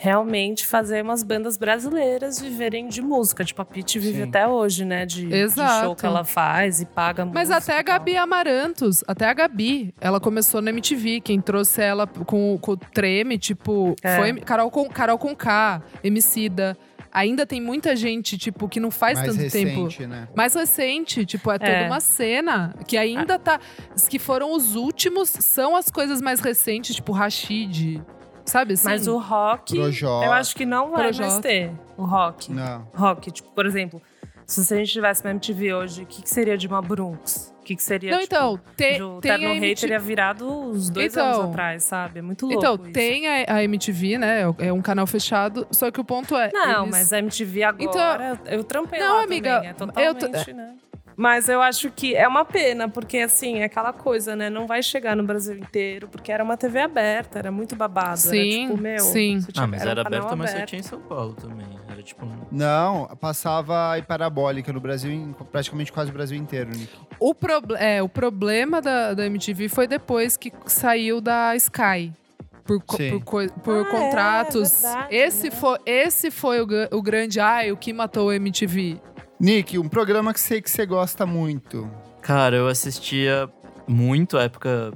realmente fazer umas bandas brasileiras viverem de música. Tipo, a Pitty vive Sim. até hoje, né? De, de show que ela faz e paga Mas música até a. Gabi Amarantos, até a Gabi, ela começou na MTV. Quem trouxe ela com, com o Treme, tipo, É. foi Carol com, Carol com K, Emicida. Ainda tem muita gente, tipo, que não faz Mais tanto tempo. recente, né? Mais recente, tipo, é toda É. uma cena que ainda tá. Os que foram os últimos são as coisas mais recentes, tipo Rashid. Sabe assim? Mas o rock, Projota. eu acho que não vai Projota. mais ter o rock. Não. Rock, tipo, por exemplo, se a gente tivesse uma MTV hoje, o que, que seria de uma Brunx? O que, que seria, Não, tipo, então, te, o tem Terno Rei MTV. teria virado uns dois Então. anos atrás, sabe? É muito louco Então, isso. tem a, a MTV, né? É um canal fechado. Só que o ponto é. Não, eles- mas a MTV agora, eu trampei Não, lá amiga, também, é eu totalmente, t- né? Mas eu acho que é uma pena, porque assim, é aquela coisa, né? Não vai chegar no Brasil inteiro, porque era uma TV aberta, era muito babado. Sim, era, tipo, meu, sim. tinha- Ah, mas era canal aberta, mas só aberto. tinha em São Paulo também. Era tipo. Não, passava em parabólica no Brasil, em praticamente quase o Brasil inteiro, Nick. O, proble- é, o problema da, da MTV foi depois que saiu da Sky. Por, Sim. por, por Ah, é, contratos. verdade, esse, né? foi, esse foi o, o grande. Ai, o que matou o MTV. Nick, um programa que sei que você gosta muito. Cara, eu assistia muito a época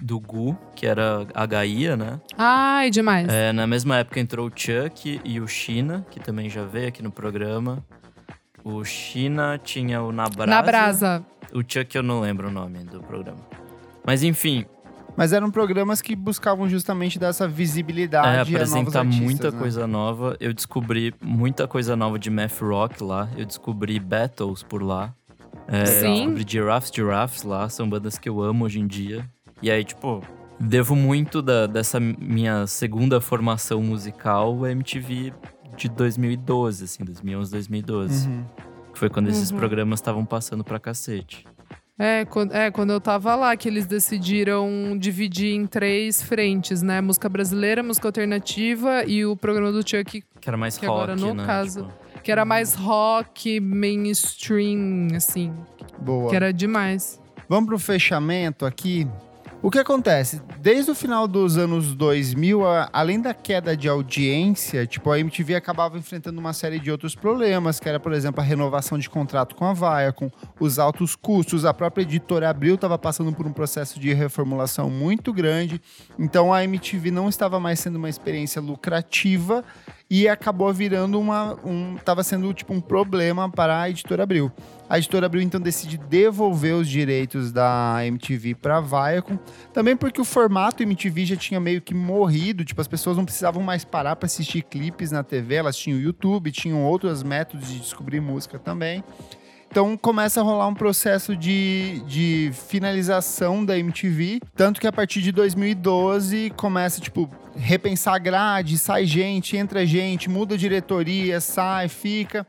do Gu, que era a Gaia, né? Ai, demais. É, na mesma época entrou o Chuck e o China, que também já veio aqui no programa. O China tinha o Na Brasa. Na brasa. O Chuck eu não lembro o nome do programa. Mas enfim, Mas eram programas que buscavam justamente dar essa é, visibilidade a novos apresentar artistas, muita né? coisa nova. Eu descobri muita coisa nova de math rock lá. Eu descobri battles por lá. É, Sim. Eu descobri Giraffes Giraffes lá. São bandas que eu amo hoje em dia. E aí, tipo, devo muito da- dessa minha segunda formação musical à MTV de 2012, assim, 2011, 2012. Uhum. Que foi quando esses Uhum. programas estavam passando pra cacete. É quando, é, quando eu tava lá, que eles decidiram dividir em três frentes, né? Música brasileira, música alternativa e o programa do Chuck, Que era mais Que rock, agora, no né? caso, Tipo, que era mais rock, mainstream, assim. Boa. Que era demais. Vamos pro fechamento aqui. O que acontece? Desde o final dos anos 2000, a- além da queda de audiência, tipo, a MTV acabava enfrentando uma série de outros problemas, que era, por exemplo, a renovação de contrato com a Viacom, os altos custos, a própria editora Abril estava passando por um processo de reformulação muito grande, então a MTV não estava mais sendo uma experiência lucrativa e acabou virando uma um estava sendo tipo um problema para a editora Abril. A editora Abril então decide devolver os direitos da MTV para Viacom, também porque o formato MTV já tinha meio que morrido, tipo as pessoas não precisavam mais parar para assistir clipes na TV, elas tinham YouTube, tinham outros métodos de descobrir música também. Então começa a rolar um processo de, de finalização da MTV. Tanto que a partir de 2012 começa, tipo, repensar a grade, sai gente, entra gente, muda a diretoria, sai, fica.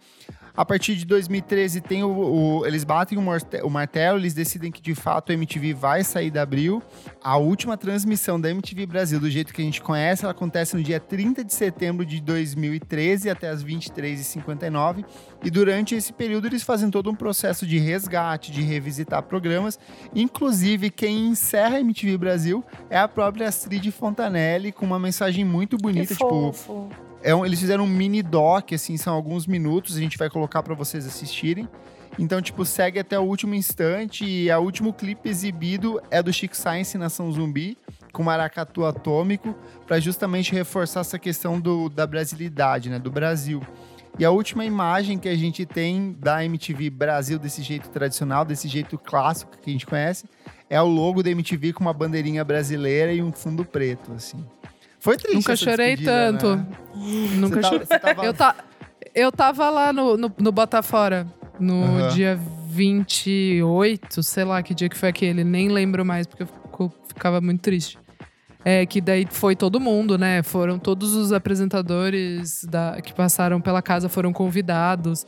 A partir de 2013 tem o, o- eles batem o, morte- o martelo, eles decidem que de fato a MTV vai sair da Abril. A última transmissão da MTV Brasil, do jeito que a gente conhece, ela acontece no dia 30 de setembro de 2013 até as 23h59. E durante esse período eles fazem todo um processo de resgate, de revisitar programas. Inclusive, quem encerra a MTV Brasil é a própria Astrid Fontanelli, com uma mensagem muito bonita, tipo, é um- eles fizeram um mini doc, assim, são alguns minutos, a gente vai colocar pra vocês assistirem. Então, tipo, segue até o último instante e o último clipe exibido é do Chico Science Nação Zumbi, com maracatu atômico, pra justamente reforçar essa questão do, da brasilidade, né, do Brasil. E a última imagem que a gente tem da MTV Brasil desse jeito tradicional, desse jeito clássico que a gente conhece, é o logo da MTV com uma bandeirinha brasileira e um fundo preto, assim. Foi triste Nunca chorei tanto. né? Nunca tava- chorei. tava- Eu, ta, eu tava lá no, no, no Botafora, no Aham. dia 28, sei lá que dia que foi aquele, nem lembro mais, porque eu fico- ficava muito triste. É, que daí foi todo mundo, né? Foram todos os apresentadores da, que passaram pela casa, foram convidados.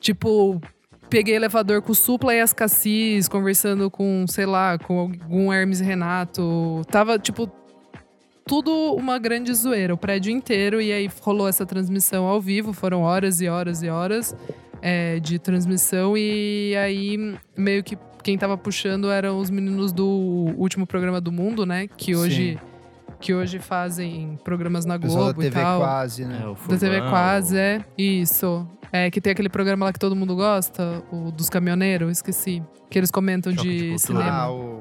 Tipo, peguei elevador com o Supla e as Cassis, conversando com, sei lá, com algum Hermes Renato. Tava, tipo, tudo uma grande zoeira, o prédio inteiro. E aí rolou essa transmissão ao vivo, foram horas e horas e horas é, de transmissão. E aí, meio que quem tava puxando eram os meninos do último programa do mundo, né? Que hoje, que hoje fazem programas na O pessoal da Globo e TV tal. quase, né? É, o Da TV Quase, é. Isso. É, que tem aquele programa lá que todo mundo gosta, o dos caminhoneiros, esqueci. Que eles comentam Choque de, de cultura. cinema. Ah, o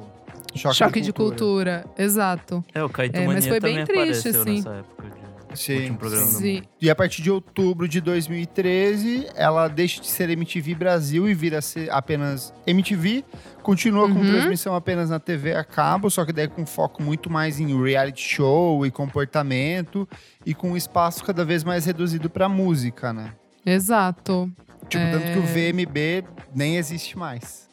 Choque, Choque, de, cultura. exato. É, o Caetano É, mas foi bem triste, assim. nessa época de Sim, último programa do Sim. mundo. E a partir de outubro de 2013, ela deixa de ser MTV Brasil e vira ser apenas MTV. Continua com Uhum. transmissão apenas na TV a cabo, só que daí com foco muito mais em reality show e comportamento e com um espaço cada vez mais reduzido para música, né? Exato. Tipo, É. tanto que o VMB nem existe mais.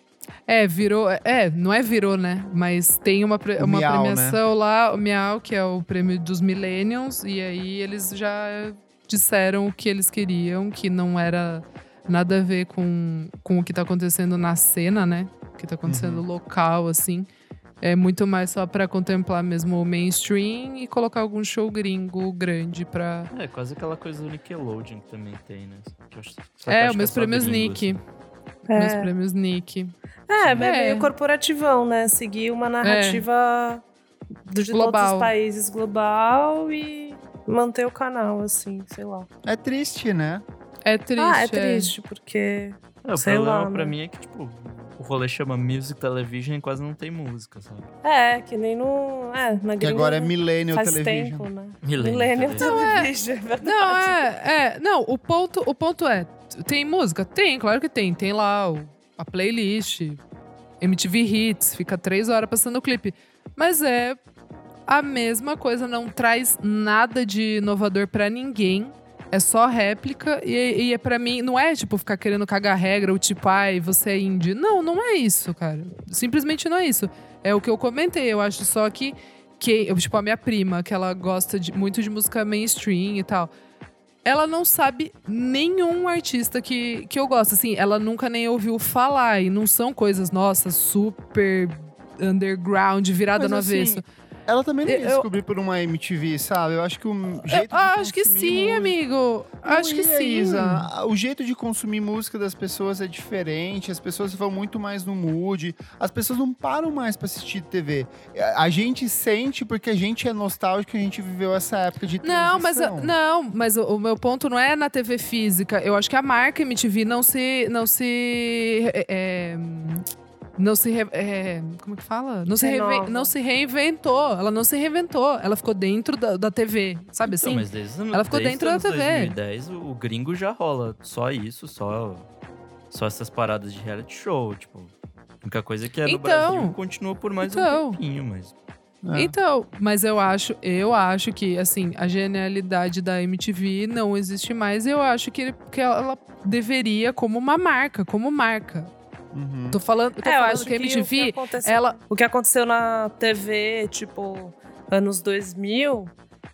É, virou. É, não é virou, né? Mas tem uma, pre- O uma Miau, premiação lá, o Miau, que é o prêmio dos Millennials, e aí eles já disseram o que eles queriam, que não era nada a ver com, com o que tá acontecendo na cena, né? O que tá acontecendo Uhum. local, assim. É muito mais só pra contemplar mesmo o mainstream e colocar algum show gringo grande pra. É, quase aquela coisa do Nickelodeon que também tem, né? Que eu É, os que meus prêmios gringo, Nick. assim. Meus É, prêmios Nick. É, é É. meio corporativão, né? Seguir uma narrativa do- de Global. todos os países global e manter o canal, assim, sei lá. É triste, né? É triste. ah, é triste, porque. É, o Sei problema lá, pra né? mim é que, tipo, o rolê chama Music Television e quase não tem música, sabe? É, que nem no. É, na Que agora é Millennial faz Television. tempo, né? Millennial Millennial Television. Television, é verdade. Não, é, é. Não, o ponto, o ponto é: tem música? Tem, claro que tem. Tem lá o- a playlist, MTV Hits, fica três horas passando o clipe. Mas é a mesma coisa, não traz nada de inovador pra ninguém. É só réplica e, e é para mim, não é tipo ficar querendo cagar regra ou tipo, ai, você é indie. Não, não é isso, cara. Simplesmente não é isso. É o que eu comentei, eu acho só que que, tipo, a minha prima, que ela gosta de- muito de música mainstream e tal. Ela não sabe nenhum artista que, que eu gosto. Assim, ela nunca nem ouviu falar. E não são coisas, nossa, super underground, virada Mas, no assim, avesso. Ela também não ia Eu- descobrir por uma MTV, sabe? Eu acho que o Eu jeito de acho que sim, música- amigo. Acho que sim. Isa. O jeito de consumir música das pessoas é diferente, as pessoas vão muito mais no mood, as pessoas não param mais pra assistir TV. A gente sente porque a gente é nostálgico, a gente viveu essa época de Não, mas não, mas o, o meu ponto não é na TV física. Eu acho que a marca MTV não se não se é, é, não se re- é, como que fala? Não se, reve- não se reinventou. Ela não se reinventou. Ela ficou dentro da, da TV, sabe Então, assim? mas desde, Ela ficou desde dentro da TV. 2010, o, gringo já rola só isso, só, só essas paradas de reality show, tipo... A única coisa que é no Então, Brasil continua por mais então. um tempinho, mas... É. Então, mas eu acho, eu acho que assim, a genialidade da MTV não existe mais. Eu acho que, que ela deveria como uma marca, como marca. Uhum. Tô falando, tô É, eu falando acho que a que o MTV, que aconteceu- ela O que aconteceu na TV, tipo, anos 2000,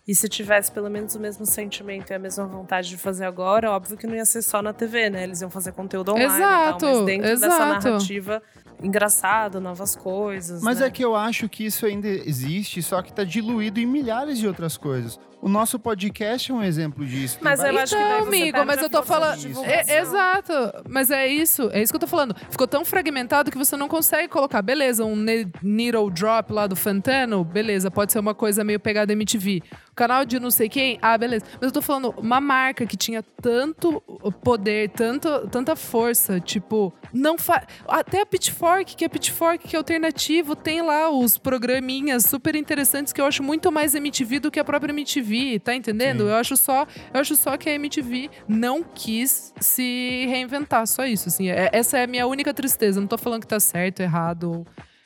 e se tivesse pelo menos o mesmo sentimento e a mesma vontade de fazer agora, óbvio que não ia ser só na TV, né? Eles iam fazer conteúdo online Exato, e tal, mas dentro dessa exato. narrativa engraçado, novas coisas, Mas né? é que eu acho que isso ainda existe, só que tá diluído em milhares de outras coisas. O nosso podcast é um exemplo disso. Tem Mas eu acho que daí Então, amigo, perde mas eu tô falando. É, exato. Mas é isso. É isso que eu tô falando. Ficou tão fragmentado que você não consegue colocar. Beleza, um ne- needle drop lá do Fantano, beleza, pode ser uma coisa meio pegada MTV. O canal de não sei quem, ah, beleza. Mas eu tô falando, uma marca que tinha tanto poder, tanto, tanta força, tipo, não faz. Até a Pitchfork, que é Pitchfork, que é alternativo, tem lá os programinhas super interessantes que eu acho muito mais MTV do que a própria MTV, tá entendendo? Sim. Eu acho só, eu acho só que a MTV não quis se reinventar, só isso, assim. É- essa é a minha única tristeza. Não tô falando que tá certo, errado,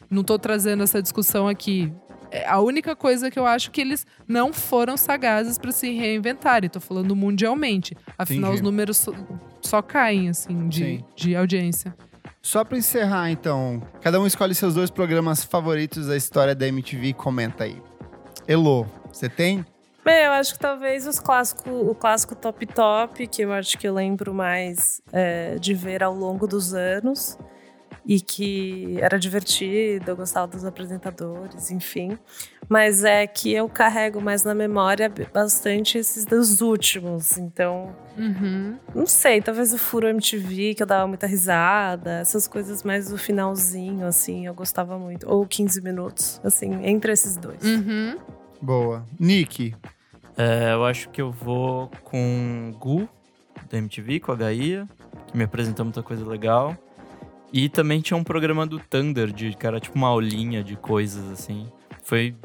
não tô trazendo essa discussão aqui. É a única coisa que eu acho que eles não foram sagazes para se reinventarem. Tô falando mundialmente. Afinal, Entendi. os números só, só caem, assim, de, Sim. de audiência. Só pra encerrar, então, cada um escolhe seus dois programas favoritos da história da MTV e comenta aí. Elo, você tem? Bem, eu acho que talvez os clássico, o clássico Top Top, que eu acho que eu lembro mais é, de ver ao longo dos anos. E que era divertido, eu gostava dos apresentadores, enfim. Mas é que eu carrego mais na memória bastante esses dos últimos. Então, Uhum. não sei, talvez o Furo MTV, que eu dava muita risada, essas coisas mais do finalzinho, assim, eu gostava muito. Ou 15 minutos, assim, entre esses dois. Uhum. Boa. Nick. É, eu acho que eu vou com Gu, da MTV, com a Gaia, que me apresentou muita coisa legal. E também tinha um programa do Thunder, de, que era tipo uma aulinha de coisas, assim. Foi,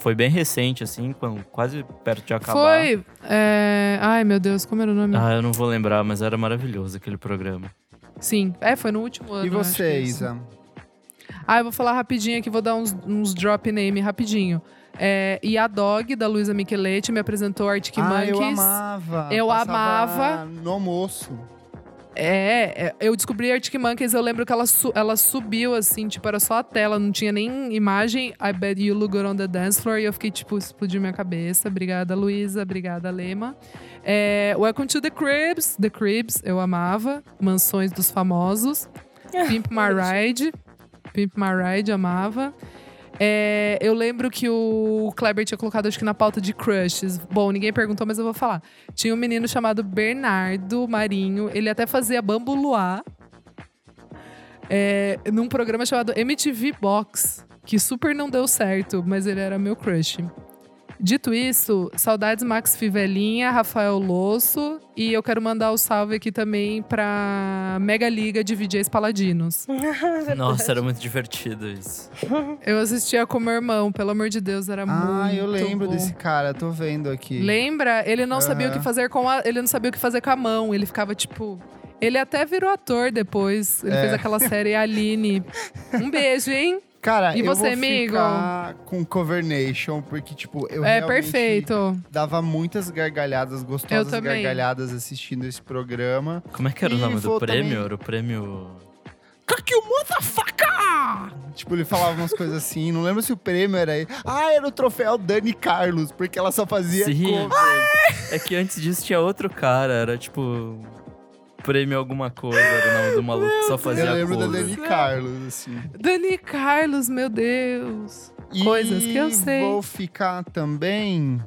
foi bem recente, assim, quando, quase perto de acabar. Foi. é, Ai, meu Deus, como era o nome? Ah, eu não vou lembrar, mas era maravilhoso aquele programa. Sim. É, foi no último ano. e você, isso. Isa? Ah, eu vou falar rapidinho aqui, vou dar uns, uns drop name rapidinho. É, e a Dog, da Luísa Micheletti, me apresentou Arctic ah, Monkeys. eu amava. Eu Passava amava. No almoço. É, é, eu descobri Arctic Monkeys, eu lembro que ela, su- ela subiu assim, tipo, era só a tela, não tinha nem imagem. I bet you look good on the dance floor. E eu fiquei, tipo, explodiu minha cabeça. Obrigada, Luísa. Obrigada, Lema. É, Welcome to the Cribs. The Cribs, eu amava. Mansões dos Famosos. [laughs] Pimp My Ride. Pimp My Ride, amava. É, eu lembro que o Kleber tinha colocado, acho que na pauta de crushes. Bom, ninguém perguntou, mas eu vou falar. Tinha um menino chamado Bernardo Marinho. Ele até fazia Bambu Luar. É, num programa chamado MTV Box. Que super não deu certo, mas ele era meu crush. Dito isso, saudades Max Fivelinha, Rafael Losso. E eu quero mandar o salve aqui também pra Mega Liga de VJs Paladinos. [laughs] Nossa, era muito divertido isso. [laughs] Eu assistia com meu irmão, pelo amor de Deus, era muito Ah, eu lembro bom. desse cara, tô vendo aqui. Lembra? Ele não sabia o que fazer com a, ele não sabia o que fazer com a mão. Ele ficava tipo, ele até virou ator depois. Ele É. fez aquela série [laughs] Aline. Um beijo, hein? Cara, E eu você, vou amigo? ficar com Cover Nation, porque, tipo, eu é realmente perfeito. dava muitas gargalhadas, Eu gostosas gargalhadas assistindo esse programa. Como é que era o E nome do prêmio? também- Era o prêmio. Cock you motherfucker! Tipo, ele falava umas coisas assim, não lembro se o prêmio era... Ah, era o troféu Dani Carlos, porque ela só fazia Sim. cover. É que antes disso tinha outro cara, era tipo. Prêmio alguma coisa, era o nome do maluco que só fazia Eu lembro da cover. Dani Carlos, assim. Dani Carlos, meu Deus. E Coisas que eu sei. vou ficar também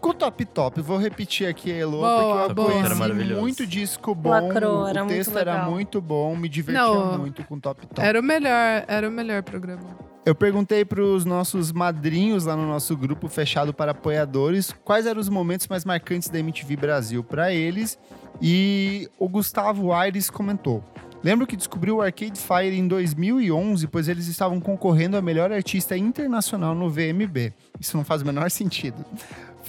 com o Top Top. Vou repetir aqui a Elo, Boa, porque eu boa. conheci Era muito disco bom. Lacrou, era o muito texto era legal. muito bom, me divertia Não, muito com o Top Top. Era o melhor, era o melhor programa. Eu perguntei para os nossos madrinhos lá no nosso grupo fechado para apoiadores quais eram os momentos mais marcantes da MTV Brasil para eles. E o Gustavo Aires comentou. Lembro que descobriu o Arcade Fire em 2011, pois eles estavam concorrendo a melhor artista internacional no VMB. Isso não faz o menor sentido.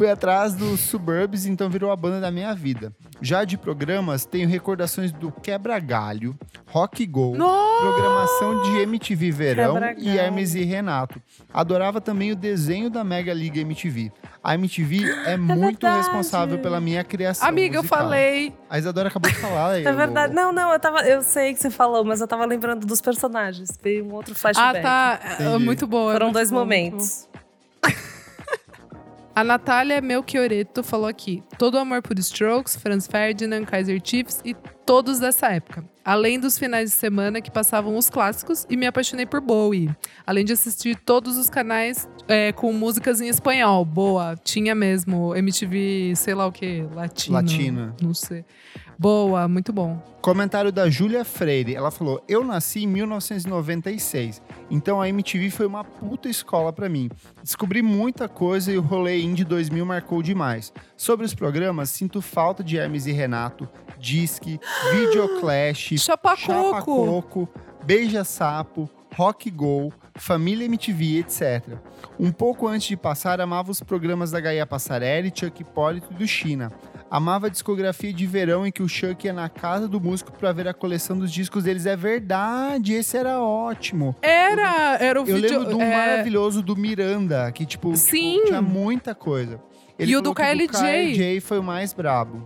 Fui atrás dos Suburbs, então virou a banda da minha vida. Já de programas, tenho recordações do Quebra Galho, Rock Go, programação de MTV Verão e. Hermes e Renato. Adorava também o desenho da Mega Liga MTV. A MTV [gasps] é, muito verdade. responsável pela minha criação. Amiga, eu musical. falei. A Isadora acabou de falar. [laughs] É verdade. Não, não, eu, tava, eu sei que você falou, mas eu tava lembrando dos personagens. Veio um outro Ah, flashback. tá. É Entendi. muito boa. é Foram muito dois bom, muito bom. momentos. A Natália Melchioreto falou aqui: todo o amor por Strokes, Franz Ferdinand, Kaiser Chiefs e todos dessa época. Além dos finais de semana que passavam os clássicos e me apaixonei por Bowie. Além de assistir todos os canais é, com músicas em espanhol. Boa, tinha mesmo. MTV, sei lá o que, latino. Latina. Não sei. Boa, muito bom. Comentário da Júlia Freire. Ela falou: Eu nasci em 1996, então a MTV foi uma puta escola pra mim. Descobri muita coisa e o rolê indie 2000 marcou demais. Sobre os programas, sinto falta de Hermes e Renato, Disque, Videoclash, Chapa Coco. Beija Sapo, Rock Go, Família MTV, etc. Um pouco antes de passar, amava os programas da Gaia Passarelli, Chuck Hipólito e do China. Amava a discografia de verão em que o Chuck ia na casa do músico pra ver a coleção dos discos deles. É verdade, esse era ótimo. Era, era o Eu vídeo. lembro do é, maravilhoso do Miranda, que tipo, tipo, Sim. tinha muita coisa. E o do KLJ. KLJ foi o mais brabo.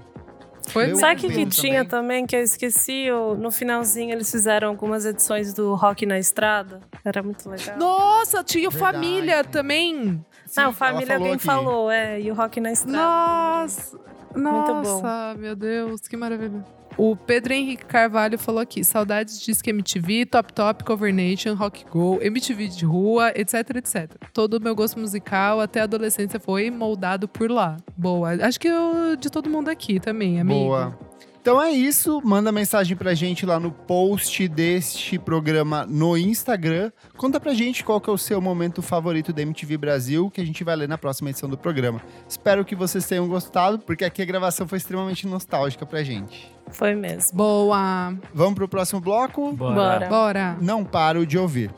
Foi Eu Sabe o que, tinha também. também que eu esqueci? O- No finalzinho eles fizeram algumas edições do Rock na Estrada. Era muito legal. Nossa, tinha o Verdade. Família também. Não, ela família falou alguém aqui. falou, é. E o Rock na Estrada. Nossa, Muito nossa, meu Deus, que maravilha. O Pedro Henrique Carvalho falou aqui: saudades de Disque MTV, Top Top, Cover Nation, Rock Go, MTV de rua, etc, etc. Todo o meu gosto musical até a adolescência foi moldado por lá. Boa. Acho que eu, de todo mundo aqui também, amigo. Boa. Então é isso. Manda mensagem pra gente lá no post deste programa no Instagram. Conta pra gente qual que é o seu momento favorito da MTV Brasil, que a gente vai ler na próxima edição do programa. Espero que vocês tenham gostado, porque aqui a gravação foi extremamente nostálgica pra gente. Foi mesmo. Boa. Vamos pro próximo bloco? Bora. Bora. Não paro de ouvir.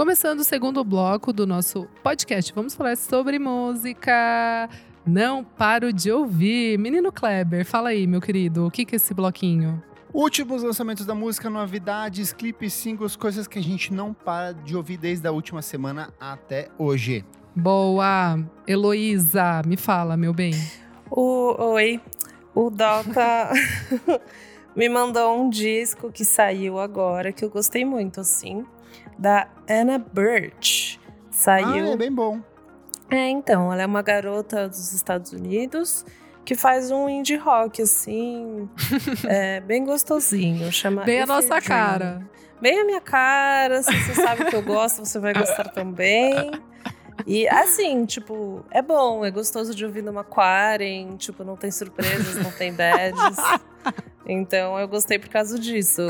Começando o segundo bloco do nosso podcast, vamos falar sobre música. Não paro de ouvir. Menino Kleber, fala aí, meu querido, o que que é esse bloquinho? Últimos lançamentos da música, novidades, clipes, singles, coisas que a gente não para de ouvir desde a última semana até hoje. Boa. Heloísa, me fala, meu bem. O, oi, o Doca [laughs] [laughs] me mandou um disco que saiu agora, que eu gostei muito, assim, da Anna Birch. Saiu. Ah, é bem bom. É, então, ela é uma garota dos Estados Unidos que faz um indie rock, assim, [laughs] é, bem gostosinho. Chama Bem a nossa cara. Bem a minha cara, se você sabe que eu gosto, você vai gostar também. [laughs] E assim, tipo, é bom, é gostoso de ouvir numa Quaren, tipo, não tem surpresas, não tem badges. Então eu gostei por causa disso.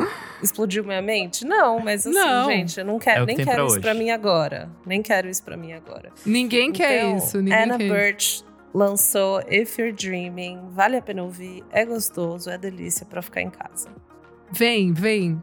Explodiu minha mente? Não, mas assim, Não. gente, eu não É quero, que nem quero pra isso hoje. pra mim agora. Nem quero isso pra mim agora. Ninguém quer Então, isso. Ninguém Anna quer isso. Birch lançou If You're Dreaming. Vale a pena ouvir. É gostoso, é delícia pra ficar em casa. Vem, vem.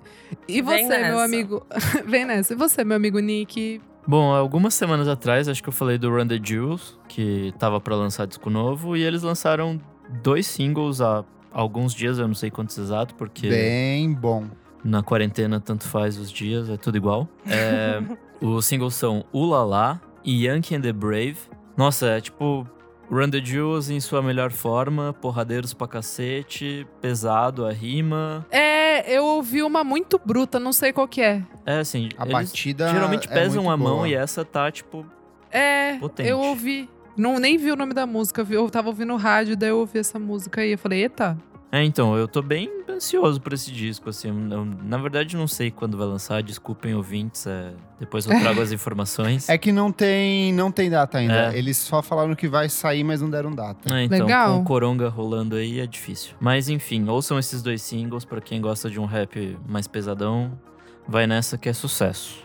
E Vem você, meu nessa. amigo. [laughs] vem nessa. E você, meu amigo Nick? Bom, algumas semanas atrás, acho que eu falei do Run the Jewels, que tava pra lançar disco novo, e eles lançaram dois singles há alguns dias, eu não sei quantos exato, porque Bem bom. na quarentena tanto faz os dias, é tudo igual. É, [laughs] os singles são Ulala e Yankee and the Brave. Nossa, é tipo Run the Jewels em sua melhor forma, porradeiros pra cacete, pesado a rima. É, eu ouvi uma muito bruta, não sei qual que é. É assim, A eles batida geralmente é pesam muito a mão boa. e essa tá tipo É, Potente. eu ouvi. Não, nem vi o nome da música, vi- eu tava ouvindo rádio, daí eu ouvi essa música aí. Eu falei, eita. É, então, eu tô bem ansioso por esse disco, assim. Eu, na verdade, não sei quando vai lançar, desculpem ouvintes. é, depois eu trago as [laughs] informações. É que não tem, não tem data ainda. É. Eles só falaram que vai sair, mas não deram data. É, então, Legal. com o Coronga rolando aí é difícil. Mas enfim, ouçam esses dois singles pra quem gosta de um rap mais pesadão. Vai nessa que é sucesso.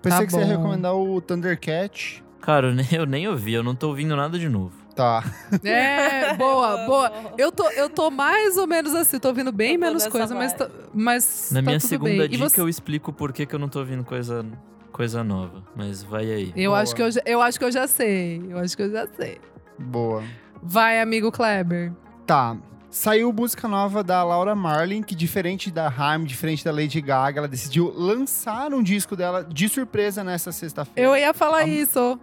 Pensei Tá que você ia bom. recomendar o Thundercat. Cara, eu nem, eu nem ouvi, eu não tô ouvindo nada de novo. Tá. É, boa, [laughs] boa. Eu tô, eu tô mais ou menos assim, tô ouvindo bem Eu menos coisa, mas, tá- mas Na tá minha tudo segunda bem. Dica você- eu explico por que, que eu não tô ouvindo coisa, coisa nova. Mas vai aí. Eu Boa. acho, que eu, já- eu acho que eu já sei. Eu acho que eu já sei. Boa. Vai, amigo Kleber. Tá. Saiu música nova da Laura Marlin, que diferente da Haim, diferente da Lady Gaga, ela decidiu lançar um disco dela de surpresa nessa sexta-feira. Eu ia falar A- isso.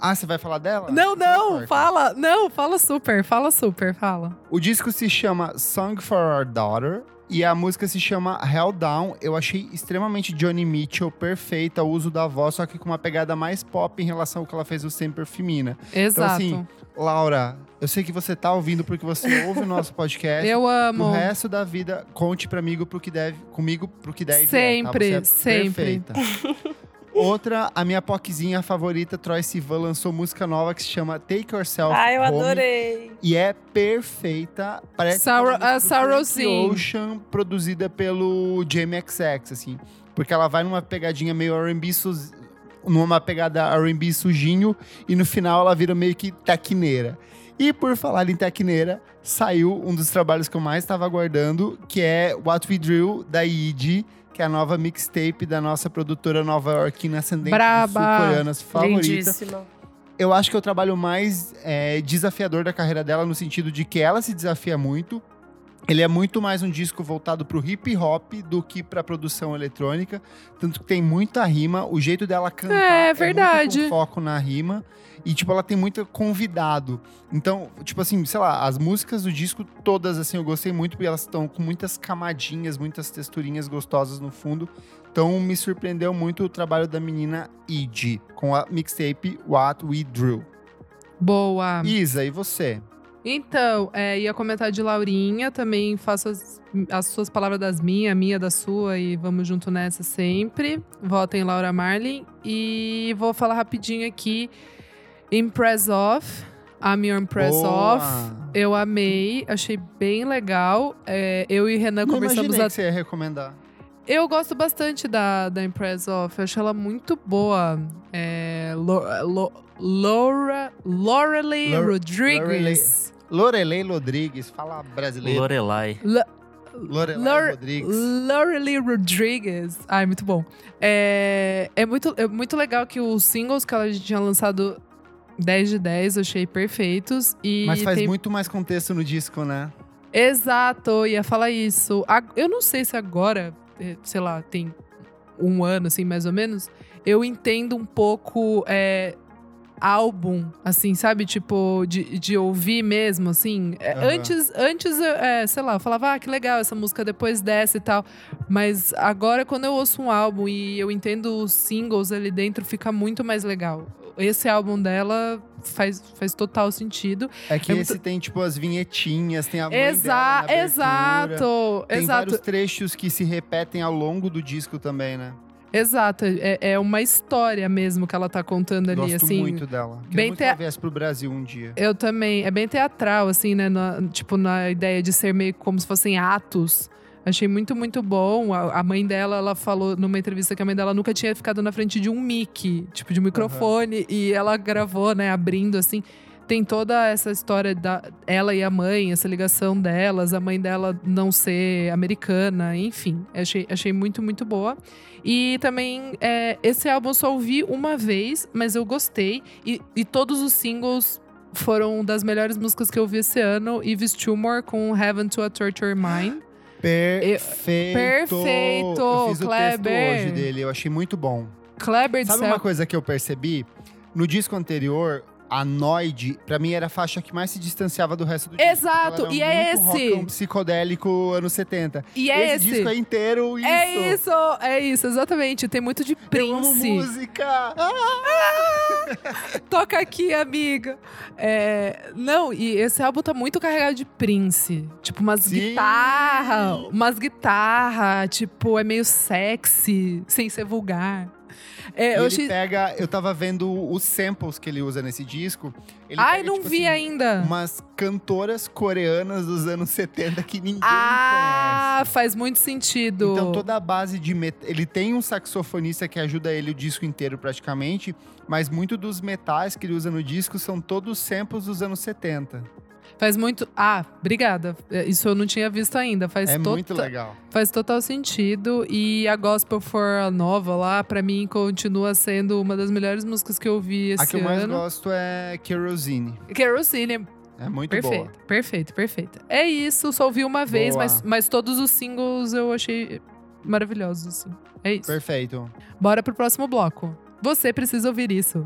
Ah, você vai falar dela? Não, Então não, fala. Não, fala super, fala super, fala. O disco se chama Song for Our Daughter e a música se chama Hell Down. Eu achei extremamente Johnny Mitchell, perfeita, o uso da voz, só que com uma pegada mais pop em relação ao que ela fez o Semper Femina. Exato. assim, Laura, eu sei que você tá ouvindo porque você [laughs] ouve o nosso podcast. eu amo. resto da vida, conte comigo pro que deve, comigo pro que deve. Sempre, é, tá? É sempre. Perfeita. [laughs] Outra, a minha POCzinha favorita, Troy Sivan, lançou música nova que se chama Take Yourself Ah, eu Home. adorei. E é perfeita. Parece aquela música a do Sorrow Frank Sim. Ocean, produzida pelo Jamie XX, assim. Porque ela vai numa pegadinha meio R&B, numa pegada R&B sujinho, e no final ela vira meio que taquineira. E por falar em taquineira, saiu um dos trabalhos que eu mais estava aguardando, que é What We Drill, da Yidi, que é a nova mixtape da nossa produtora nova-iorquina ascendente Braba. sul-coreanas favorita Lindíssima. eu acho que é o trabalho mais é, desafiador da carreira dela, no sentido de que ela se desafia muito. Ele é muito mais um disco voltado pro hip hop do que pra produção eletrônica. Tanto que tem muita rima, o jeito dela cantar É, muito verdade. com foco na rima. E, tipo, ela tem muito convidado. Então, tipo assim, sei lá, as músicas do disco, todas, assim, eu gostei muito, porque elas estão com muitas camadinhas, muitas texturinhas gostosas no fundo. Então, me surpreendeu muito o trabalho da menina Id, com a mixtape What We Drew. Boa. Isa, e você? Então, é, ia comentar de Laurinha, também faço as, as suas palavras das minhas, a minha da sua, e vamos junto nessa sempre. Votem Laura Marlin. E vou falar rapidinho aqui: Impress Off, I'm Your Impress Boa. Off. Eu amei, achei bem legal. É, eu e Renan Não conversamos a que você ia recomendar. eu gosto bastante da, da Impress Off. Eu acho ela muito boa. É, Lo- Lo- Laura, Lorelei Lor- Rodrigues. Lorelei Rodrigues, fala brasileiro. Lorelai. Lo- Lorelei Lor- Rodrigues. Lorelei Rodrigues. Ai, muito bom. É, é, muito, é muito legal que os singles que ela tinha lançado 10 de 10, eu achei perfeitos. E Mas faz tem muito mais contexto no disco, né? Exato, eu ia falar isso. Eu não sei se agora, eh, sei lá, tem um ano, assim, mais ou menos, eu entendo um pouco é, álbum, assim, sabe? Tipo, de, de ouvir mesmo, assim. Aham. Antes, antes é, sei lá, eu falava, ah, que legal essa música, depois desce e tal. Mas agora, quando eu ouço um álbum e eu entendo os singles ali dentro, fica muito mais legal. Esse álbum dela faz, faz total sentido. É que É esse muito- tem, tipo, as vinhetinhas, tem a mãe Exa dela exato, Tem exato. vários trechos que se repetem ao longo do disco também, né? Exato, é, é uma história mesmo que ela tá contando ali, Gosto assim. muito dela. Queria bem muito te- que ela viesse pro Brasil um dia. Eu também. É bem teatral, assim, né? Na- tipo, na ideia de ser meio como se fossem atos. Achei muito, muito bom. A, a mãe dela, ela falou numa entrevista que a mãe dela nunca tinha ficado na frente de um mic, tipo, de um microfone. E ela gravou, né, abrindo, assim. Tem toda essa história da ela e a mãe, essa ligação delas, a mãe dela não ser americana, enfim. Achei, achei muito, muito boa. E também, é, esse álbum eu só ouvi uma vez, mas eu gostei. E, e todos os singles foram das melhores músicas que eu ouvi esse ano. Yves Tumor com Heaven to a Torture Mine. Perfeito! Perfeito, Eu fiz o Kleber. texto hoje dele, eu achei muito bom. Kleber Sabe céu. uma coisa que eu percebi? No disco anterior, a Noid, pra mim, era a faixa que mais se distanciava do resto do disco. Exato, e é esse. rockão psicodélico anos 70. E é esse esse. disco é inteiro isso. É isso, é isso, exatamente. Tem muito de Eu amo Prince. música! Ah! [laughs] Toca aqui, amiga. É, não, e esse álbum tá muito carregado de Prince. Tipo, umas guitarras, umas guitarras, tipo, é meio sexy, sem ser vulgar. É, E eu ele achei... pega. Eu tava vendo os samples que ele usa nesse disco. Ele Ai, pega, não tipo vi assim, ainda. Umas cantoras coreanas dos anos [laughs] 70 que ninguém Ah, conhece. faz muito sentido. Então toda a base de met... ele tem um saxofonista que ajuda ele o disco inteiro praticamente, mas muito dos metais que ele usa no disco são todos samples dos anos 70. Faz muito. Ah, obrigada. É, Isso eu não tinha visto ainda. Faz é tota- muito legal. Faz total sentido. E a Gospel for a Nova lá, pra mim, continua sendo uma das melhores músicas que eu vi esse A que eu mais ano. gosto é Kerosene. Kerosene. É muito Perfeito, boa. perfeito, perfeito. É isso, só ouvi uma vez, Boa. mas, mas todos os singles eu achei maravilhosos, assim. É isso. Perfeito. Bora pro próximo bloco. Você precisa ouvir isso.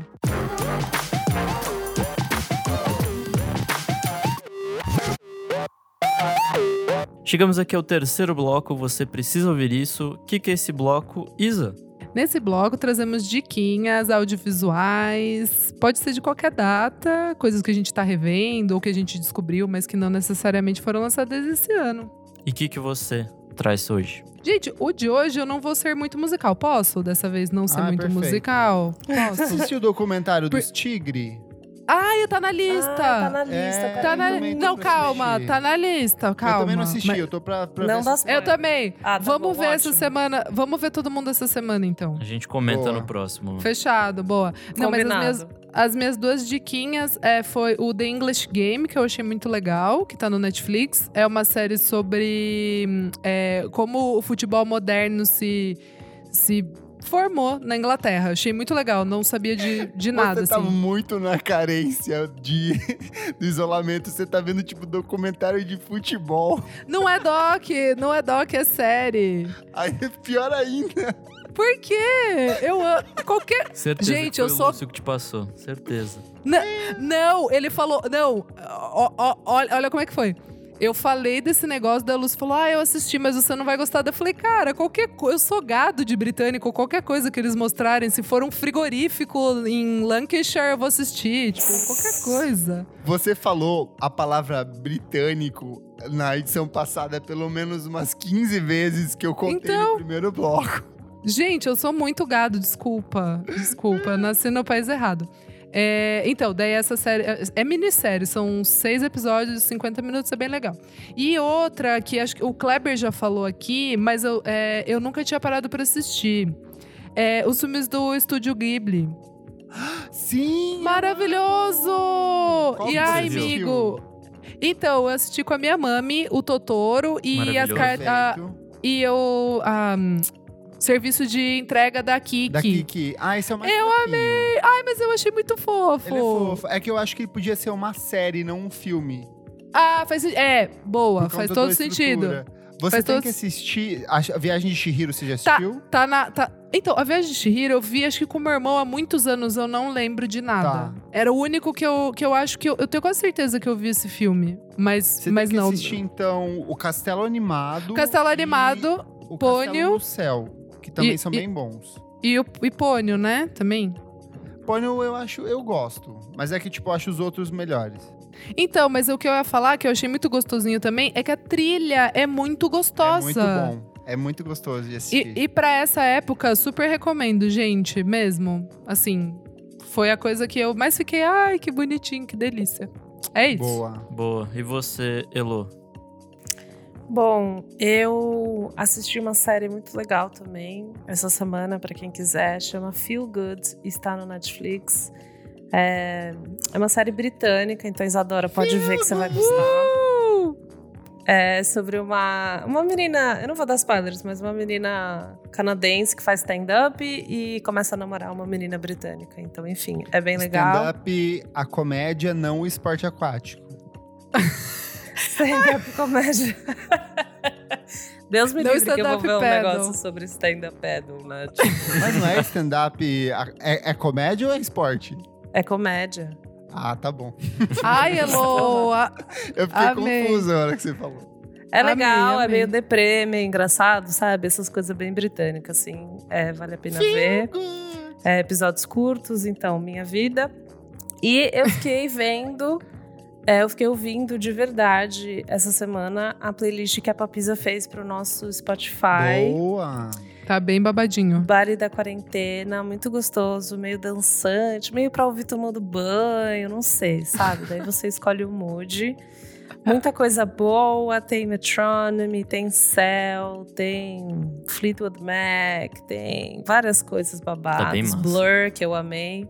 Chegamos aqui ao terceiro bloco, você precisa ouvir isso. O que, que é esse bloco, Isa? Nesse bloco trazemos diquinhas audiovisuais, pode ser de qualquer data, coisas que a gente tá revendo ou que a gente descobriu, mas que não necessariamente foram lançadas esse ano. E o que, que você traz hoje? Gente, o de hoje eu não vou ser muito musical. Posso dessa vez não ser Ah, muito perfeito. musical? Você Posso? assistiu o documentário Por- dos Tigre? Ai, tá na lista. Ah, tá na lista, É, cara. Tá na- Não, calma, tá na lista, calma. eu também não assisti, Mas- eu tô pra, pra Não ver dá se- Eu também. Ah, tá Vamos bom, ver essa ótimo. semana. Vamos ver todo mundo essa semana, então. A gente comenta Boa. no próximo. Fechado, boa. Não, mas as Combinado. minhas, as minhas duas diquinhas é, foi o The English Game, que eu achei muito legal, que tá no Netflix. É uma série sobre hum, é, como o futebol moderno se, se formou na Inglaterra. Achei muito legal, não sabia de, de nada, Você tá assim. muito na carência de, [laughs] do isolamento. Você tá vendo, tipo, documentário de futebol. Não é doc, não é doc, é série. Aí é pior ainda. Por quê? Eu amo. Qualquer. Certeza Gente, que foi eu sou- o Lúcio que te passou. Certeza. Não, ele falou. Não, ó, olha, olha como é que foi. Eu falei desse negócio da Luz falou: Ah, eu assisti, mas você não vai gostar. Eu falei, cara, qualquer coisa. Eu sou gado de britânico, qualquer coisa que eles mostrarem, se for um frigorífico em Lancashire, eu vou assistir. Tipo, qualquer coisa. Você falou a palavra britânico na edição passada pelo menos umas 15 vezes que eu contei Então- no primeiro bloco. Gente, eu sou muito gado, desculpa. Desculpa, nasci no país errado. É, então, daí essa série. é- É minissérie, são seis episódios, 50 minutos, é bem legal. E outra que acho que o Kleber já falou aqui, mas eu, é, eu nunca tinha parado pra assistir. É, os filmes do Estúdio Ghibli. Sim! Maravilhoso! Qual e ai, amigo. Então, eu assisti com a minha mami, o Totoro e as cartas. E hum, serviço de entrega da Kiki. Da Kiki. Ah, esse é o mais Eu fofinho. Ai, mas eu achei muito fofo. Ele é fofo. É que eu acho que ele podia ser uma série, não um filme. Ah, faz É, boa, faz todo sentido. Você Faz tem todo- que assistir. A Viagem de Shihiro, você já Tá, assistiu? tá na. Tá... Então, a Viagem de Chihiro eu vi, acho que com meu irmão há muitos anos, eu não lembro de nada. Tá. Era o único que eu, que eu acho que eu, eu tenho quase certeza que eu vi esse filme. Mas, Você mas tem que não. assistir, então, o Castelo Animado. Castelo Animado o Pônio. Castelo no Céu, que também E- são e- bem bons. e o e Pônio, né? Também. Pônio eu acho, eu gosto. Mas é que, tipo, eu acho os outros melhores. Então, mas o que eu ia falar, que eu achei muito gostosinho também, é que a trilha é muito gostosa. É muito bom. É muito gostoso de assistir. E, e para essa época, super recomendo, gente, mesmo. Assim, foi a coisa que eu mais fiquei, ai, que bonitinho, que delícia. É isso. Boa. Boa. E você, Elo? Bom, eu assisti uma série muito legal também essa semana, pra quem quiser, chama Feel Good, está no Netflix. É, é uma série britânica, então Isadora pode ver que você vai gostar. É sobre uma, uma menina, eu não vou dar spoilers, mas uma menina canadense que faz stand-up e começa a namorar uma menina britânica. Então, enfim, é bem legal. Stand-up, a comédia, não o esporte aquático. [laughs] Stand-up comédia. [laughs] Deus me Não livre que eu vou stand-up ver um paddle. negócio sobre stand-up paddle, né? [laughs] Tipo, Mas não é stand-up, é, é comédia ou é esporte? é comédia. Ah, tá bom. Ai, [laughs] Elo! a- Eu fiquei Amei. confuso na hora que você falou. É Amei, legal, é amei. meio deprê, meio engraçado, sabe? Essas coisas bem britânicas, assim. É, vale a pena ver. É, episódios curtos, então, minha vida. E eu fiquei vendo, é, eu fiquei ouvindo de verdade essa semana a playlist que a Papisa fez pro nosso Spotify. Boa. Tá bem babadinho. Bari da quarentena, muito gostoso, meio dançante, meio pra ouvir tomando banho, não sei, sabe? Daí você [laughs] escolhe o mood. Muita coisa boa, tem Metronomy, tem Cell, tem Fleetwood Mac, tem várias coisas babadas. Tá bem massa. Blur, que eu amei.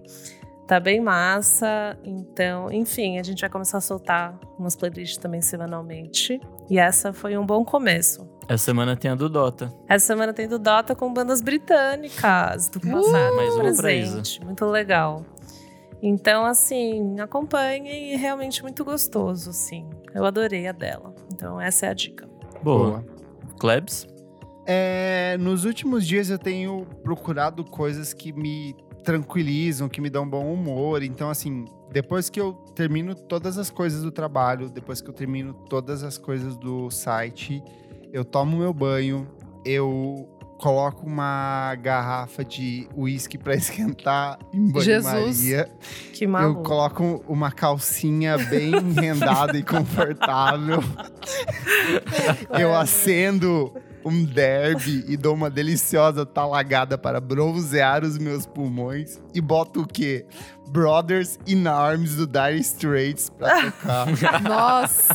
Tá bem massa. Então, enfim, a gente vai começar a soltar umas playlists também semanalmente. E essa foi um bom começo. Essa semana tem a do Dota. Essa semana tem do Dota com bandas britânicas do passado Mais e uma pra presente. Muito legal. Então, assim, acompanhem e realmente muito gostoso, assim. Eu adorei a dela. Então, essa é a dica. Boa. Klebs? É, nos últimos dias eu tenho procurado coisas que me tranquilizam, que me dão bom humor. Então, assim, depois que eu termino todas as coisas do trabalho, depois que eu termino todas as coisas do site, eu tomo meu banho, eu coloco uma garrafa de uísque para [laughs] esquentar em banho-maria. Que Eu maluco. coloco uma calcinha bem [laughs] rendada e confortável. [laughs] Eu acendo um derby e dou uma deliciosa talagada para bronzear os meus pulmões. E boto o quê? Brothers in Arms do Dire Straits pra tocar. [laughs] Nossa!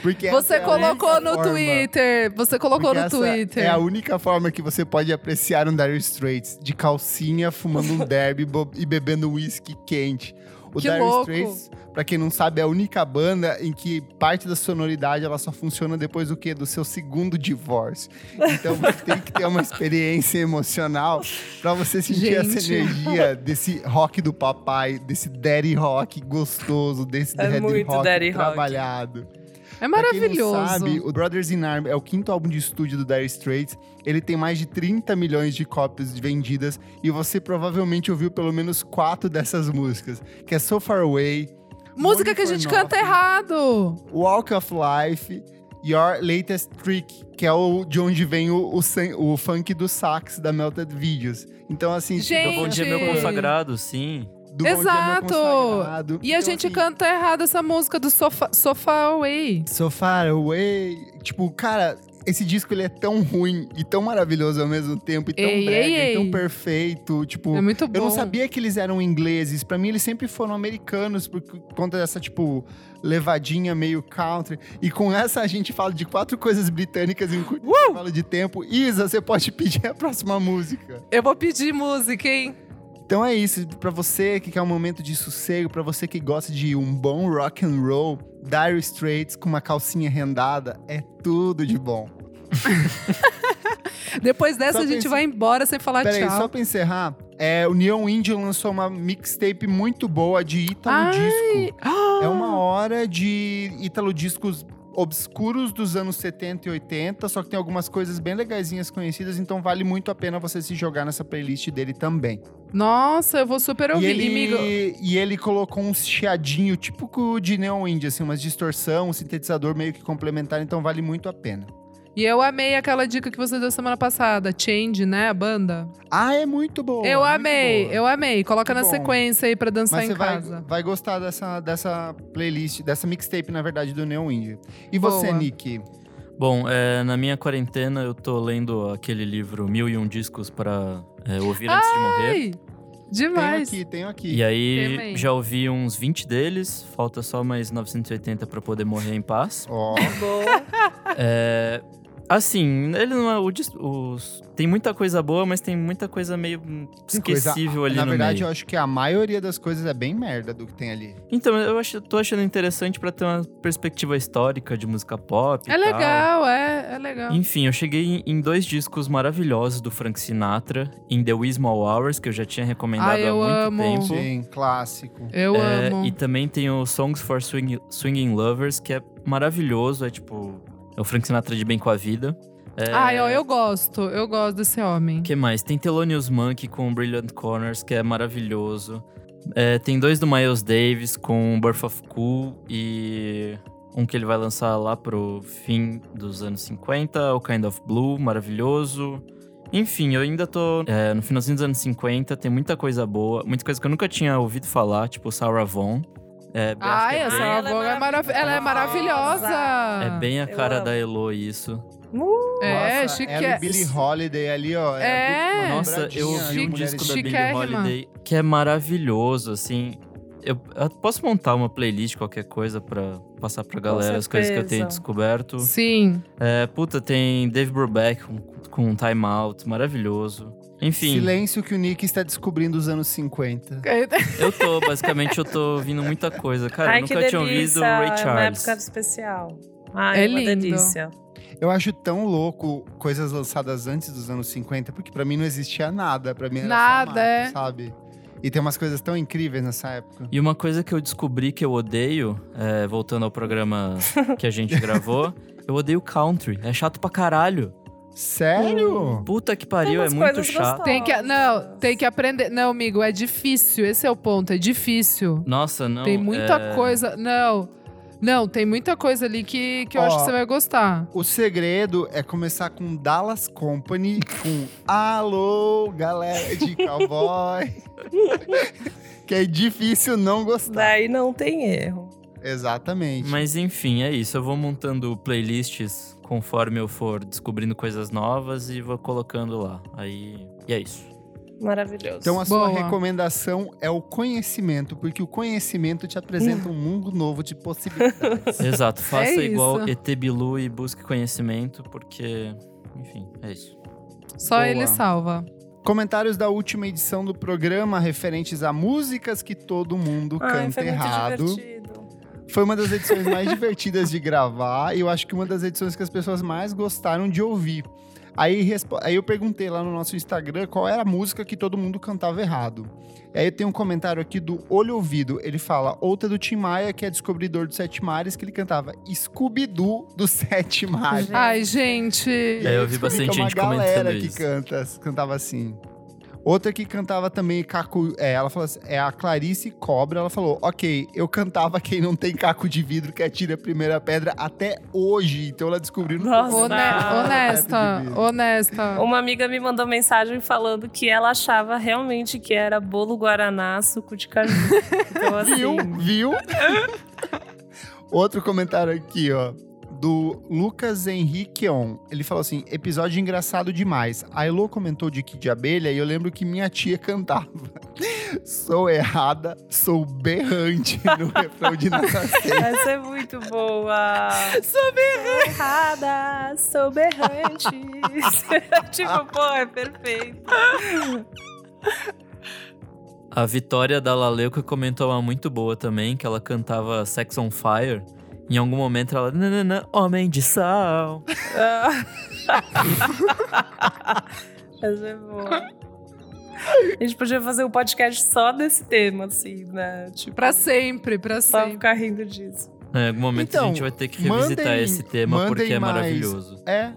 Porque Você é colocou no forma- Twitter. Você colocou porque no Twitter. É a única forma que você pode apreciar um Dire Straits. De calcinha, fumando um derby e bebendo uísque quente. O Que Dire louco. Straits, pra quem não sabe, é a única banda em que parte da sonoridade ela só funciona depois do quê? Do seu segundo divórcio. Então você [laughs] tem que ter uma experiência emocional pra você sentir essa Gente. energia desse rock do papai, desse daddy rock gostoso, desse É daddy rock daddy rock. trabalhado. É Pra quem maravilhoso. não sabe, o Brothers in Arms é o quinto álbum de estúdio do Dire Straits. Ele tem mais de 30 milhões de cópias vendidas e você provavelmente ouviu pelo menos quatro dessas músicas, que é So Far Away, Música que a gente Nothing, canta errado. Walk of Life, Your Latest Trick, que é o de onde vem o, o, san- o funk do sax da Melted Videos. Então assim, Gente, Do Bom Dia Meu. Consagrado, sim. do Bom Dia, Meu Exato. E a Então, gente assim, canta errado essa música do Sofa, Sofa Away. So Far Away. Tipo, cara, esse disco ele é tão ruim e tão maravilhoso ao mesmo tempo, e tão Ei, brega, ei, e tão ei. perfeito. Tipo, É muito bom. eu não sabia que eles eram ingleses. Pra mim, eles sempre foram americanos por conta dessa, tipo, levadinha meio country. E com essa, a gente fala de quatro coisas britânicas em curto Uh! intervalo de tempo. Isa, você pode pedir a próxima música. Eu vou pedir música, hein? Então é isso, Pra você que quer um momento de sossego, pra você que gosta de um bom rock and roll, Dire Straits com uma calcinha rendada é tudo de bom. [laughs] Depois dessa, Só a gente vai embora sem falar Peraí, tchau. só pra encerrar, é, o Neon Indian lançou uma mixtape muito boa de Ítalo! Disco. [gasps] É uma hora de Ítalo Discos obscuros dos anos 70 e 80, só que tem algumas coisas bem legaisinhas conhecidas, então vale muito a pena você se jogar nessa playlist dele também. Nossa, eu vou super E ouvir. ele, E, amigo, e ele colocou um chiadinho, tipo o de Neon Indie, assim, umas distorção, um sintetizador meio que complementar, então vale muito a pena. E eu amei aquela dica que você deu semana passada, Change, né, a banda. Ah, é muito boa. eu muito amei, boa. eu amei. Coloca Que na bom. sequência aí pra dançar Mas em você vai, casa. vai gostar dessa, dessa playlist, dessa mixtape, na verdade, do Neon Indie. E você, Boa. Nick? Bom, é, na minha quarentena eu tô lendo aquele livro Mil e Um Discos para é, ouvir antes de morrer. Ai, demais. Tenho aqui, tenho aqui. E aí já ouvi uns 20 deles, falta só mais 980 pra poder morrer em paz. Ó, [laughs] É, assim, ele não é o, os- tem muita coisa boa, mas tem muita coisa meio tem coisa- esquecível ali Na no verdade, meio. eu acho que a maioria das coisas é bem merda do que tem ali. Então, eu acho, tô achando interessante pra ter uma perspectiva histórica de música pop. e É tal. legal, é, é legal. Enfim, eu cheguei em, em dois discos maravilhosos do Frank Sinatra, em The Wee Small Hours, que eu já tinha recomendado Ah, há muito amo. tempo. Sim, clássico. Eu É, amo. E também tem o Songs for Swing- Swinging Lovers, que é maravilhoso. É tipo. É o Frank Sinatra de bem com a vida. É, Ai, ó, eu gosto, eu gosto desse homem. que mais? Tem Thelonious Monk com Brilliant Corners, que é maravilhoso. É, tem dois do Miles Davis com Birth of Cool e um que ele vai lançar lá pro fim dos anos 50, o Kind of Blue, maravilhoso. Enfim, eu ainda tô é, no finalzinho dos anos 50, tem muita coisa boa, muita coisa que eu nunca tinha ouvido falar, tipo Sarah Vaughan. É, acho Ai, é essa bem- ela é avó é, marav ela é maravilhosa. é bem a Eu cara amo. da Elo isso. É, Nossa, chique. ela e Billie Holiday ali, ó. É. dupla Nossa, eu ouvi um disco da Billie. Holiday que é maravilhoso, assim. Eu, eu posso montar uma playlist, qualquer coisa, pra passar pra galera as coisas que eu tenho descoberto. Sim. É, puta, tem Dave Brubeck com, com Time Out, maravilhoso. Enfim, Silêncio que o Nick está descobrindo os anos 50. [laughs] eu tô, basicamente, eu tô ouvindo muita coisa. Cara, Ai, eu nunca tinha ouvido. Ray É uma Charles. época especial. Ai, É uma lindo. delícia. Eu acho tão louco coisas lançadas antes dos anos 50, porque pra mim não existia nada. Pra mim era Nada, é. sabe? E tem umas coisas tão incríveis nessa época. E uma coisa que eu descobri que eu odeio, é, voltando ao programa que a gente [laughs] gravou, eu odeio country. É chato pra caralho. Sério? Puta que pariu, é muito chato. Tem que, não, tem que aprender. Não, amigo, é difícil. Esse é o ponto, é difícil. Nossa, não. tem muita é- coisa. Não. Não, tem muita coisa ali que, que eu Ó. acho que você vai gostar. O segredo é começar com Dallas Company, com Alô, galera de cowboy. [laughs] que é difícil não gostar. Daí não tem erro. Exatamente. Mas enfim, é isso. Eu vou montando playlists conforme eu for descobrindo coisas novas e vou colocando lá. Aí. E é isso. Maravilhoso. Então a sua Boa. recomendação é o conhecimento, porque o conhecimento te apresenta um mundo novo de possibilidades. [laughs] Exato. Faça isso. igual ET Bilu e busque conhecimento, porque. Enfim, é isso. Só Boa. ele salva. Comentários da última edição do programa referentes a músicas que todo mundo Ai, canta foi muito errado. divertido. Foi uma das edições mais [laughs] divertidas de gravar e eu acho que uma das edições que as pessoas mais gostaram de ouvir. Aí, aí eu perguntei lá no nosso Instagram qual era a música que todo mundo cantava errado. E aí tem um comentário aqui do Olho Ouvido. Ele fala outra do Tim Maia, que é descobridor dos Sete Mares, que ele cantava Scooby-Doo dos Sete Mares. Ai, gente. E É, eu aí vi bastante é uma gente comentando galera que isso. canta, cantava assim. Outra que cantava também caco. É, ela falou assim, é a Clarice Cobra. Ela falou: Ok, eu cantava quem não tem caco de vidro que atira a primeira pedra até hoje. Então ela descobriu no Nossa. Honesta, honesta. Uma amiga me mandou mensagem falando que ela achava realmente que era bolo guaraná, suco de caju. [laughs] Então, assim, Viu? Viu? [laughs] Outro comentário aqui, ó. Do Lucas Henriqueon. Ele falou assim: episódio engraçado demais. A Elo comentou de Kid de Abelha e eu lembro que minha tia cantava. [laughs] sou errada, sou berrante no [laughs] refrão de Nascente. essa é muito boa. Sou berrante. errada, sou berrante. [laughs] tipo, pô, é perfeito. A Vitória da Laleuca comentou uma muito boa também, que ela cantava Sex on Fire. Em algum momento ela. Nanana, homem de sal. [laughs] Essa é boa. A gente podia fazer um podcast só desse tema, assim, né? Tipo, Pra sempre, pra só sempre. ficar rindo disso. Em algum momento Então, a gente vai ter que revisitar mandem- esse tema porque é mais. maravilhoso. É.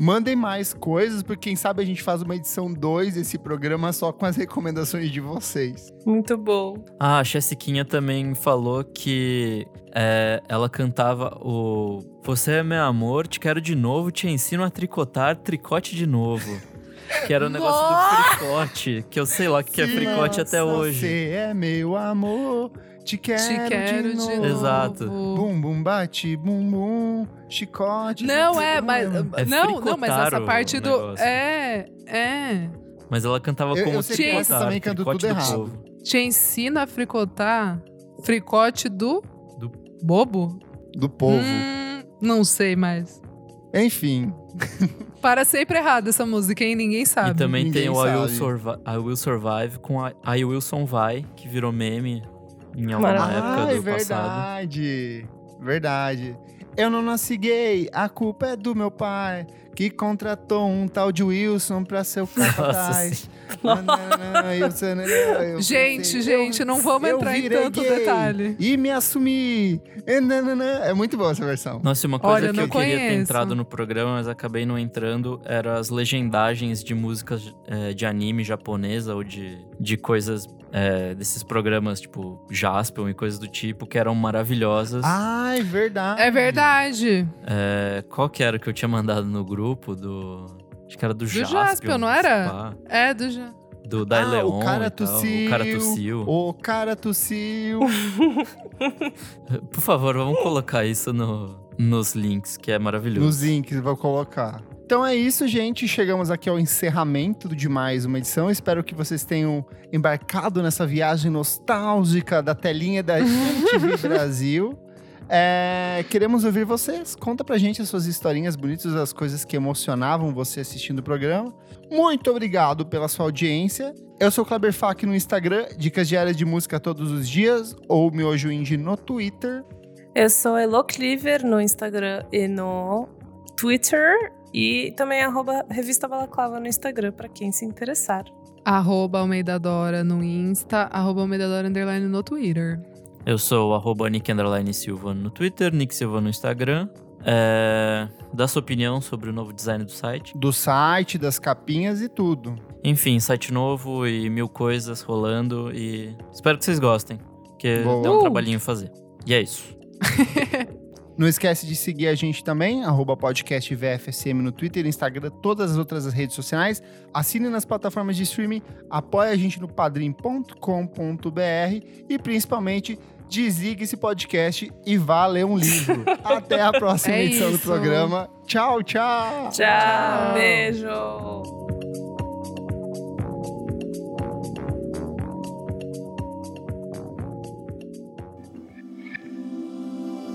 Mandem mais coisas, porque quem sabe a gente faz uma edição 2 desse programa só com as recomendações de vocês. Muito bom. Ah, a Chessiquinha também falou que é, ela cantava o Você é meu amor, te quero de novo, te ensino a tricotar, tricote de novo. [laughs] Que era o negócio do fricote, que eu sei lá o que, que é fricote até hoje. Você é meu amor, te quero, Te quero de de novo. novo. Exato. Bum, bum, bate, bum, bum, chicote. Não, é, mas. É não, não, mas essa parte do. negócio. É, é. Mas ela cantava Eu- como eu sei que também canto tudo do errado. povo. Te ensina a fricotar fricote do. Do- Bobo? Do povo. Hum, não sei mais. Enfim, [laughs] Para sempre errado essa música, hein? Ninguém E sabe. também ninguém tem o I Will, sabe. Survi I Will Survive com a I Wilson Vai, que virou meme em alguma Maravilhoso. época Ai, do passado. verdade. Verdade. Eu não nasci gay, a culpa é do meu pai, que contratou um tal de Wilson pra ser o [laughs] capataz. [laughs] Gente, gente, não vamos eu entrar em tanto gay detalhe. E me assumi. É muito boa essa versão. Nossa, e uma coisa Olha, que não eu queria ter entrado no programa, mas acabei não entrando, eram as legendagens de músicas eh, de anime japonesa ou de, de coisas eh, desses programas tipo Jaspion e coisas do tipo, que eram maravilhosas. Ai, verdade. É verdade. Eh, qual que era que eu tinha mandado no grupo do... Acho que era do, Jaspion. Jaspion, não era? É do. Ja- Do Dai Ah, Leon o cara e tal. tossiu. O cara tossiu. O cara tossiu. Por favor, vamos colocar isso no, nos links, que é maravilhoso. Nos links, vou colocar. Então é isso, gente. Chegamos aqui ao encerramento de mais uma edição. Espero que vocês tenham embarcado nessa viagem nostálgica da telinha da MTV [laughs] Brasil. É, queremos ouvir vocês. Conta pra gente as suas historinhas bonitas, as coisas que emocionavam você assistindo o programa. Muito obrigado pela sua audiência. Eu sou o Kleber Fak no Instagram, dicas diárias de música todos os dias, ou Miojo Indie no Twitter. Eu sou Elo Cleaver no Instagram e no Twitter. E também arroba Revista Balaclava no Instagram, pra quem se interessar. Arroba Almeida Dora no Insta, arroba Almeida Dora Underline no Twitter. Eu sou arroba Nick Underline Silva no Twitter, Nick Silva no Instagram. É, dá sua opinião sobre o novo design do site. Do site, das capinhas e tudo. Enfim, site novo e mil coisas rolando e espero que vocês gostem, porque Boa. dá um Uh! trabalhinho fazer. E é isso. [laughs] Não esquece de seguir a gente também, arroba podcast VFSM no Twitter, Instagram, todas as outras redes sociais. Assine nas plataformas de streaming, apoie a gente no padrim.com.br e principalmente desligue esse podcast e vá ler um livro. [laughs] Até a próxima É edição do isso. programa. Tchau, tchau! Tchau, beijo!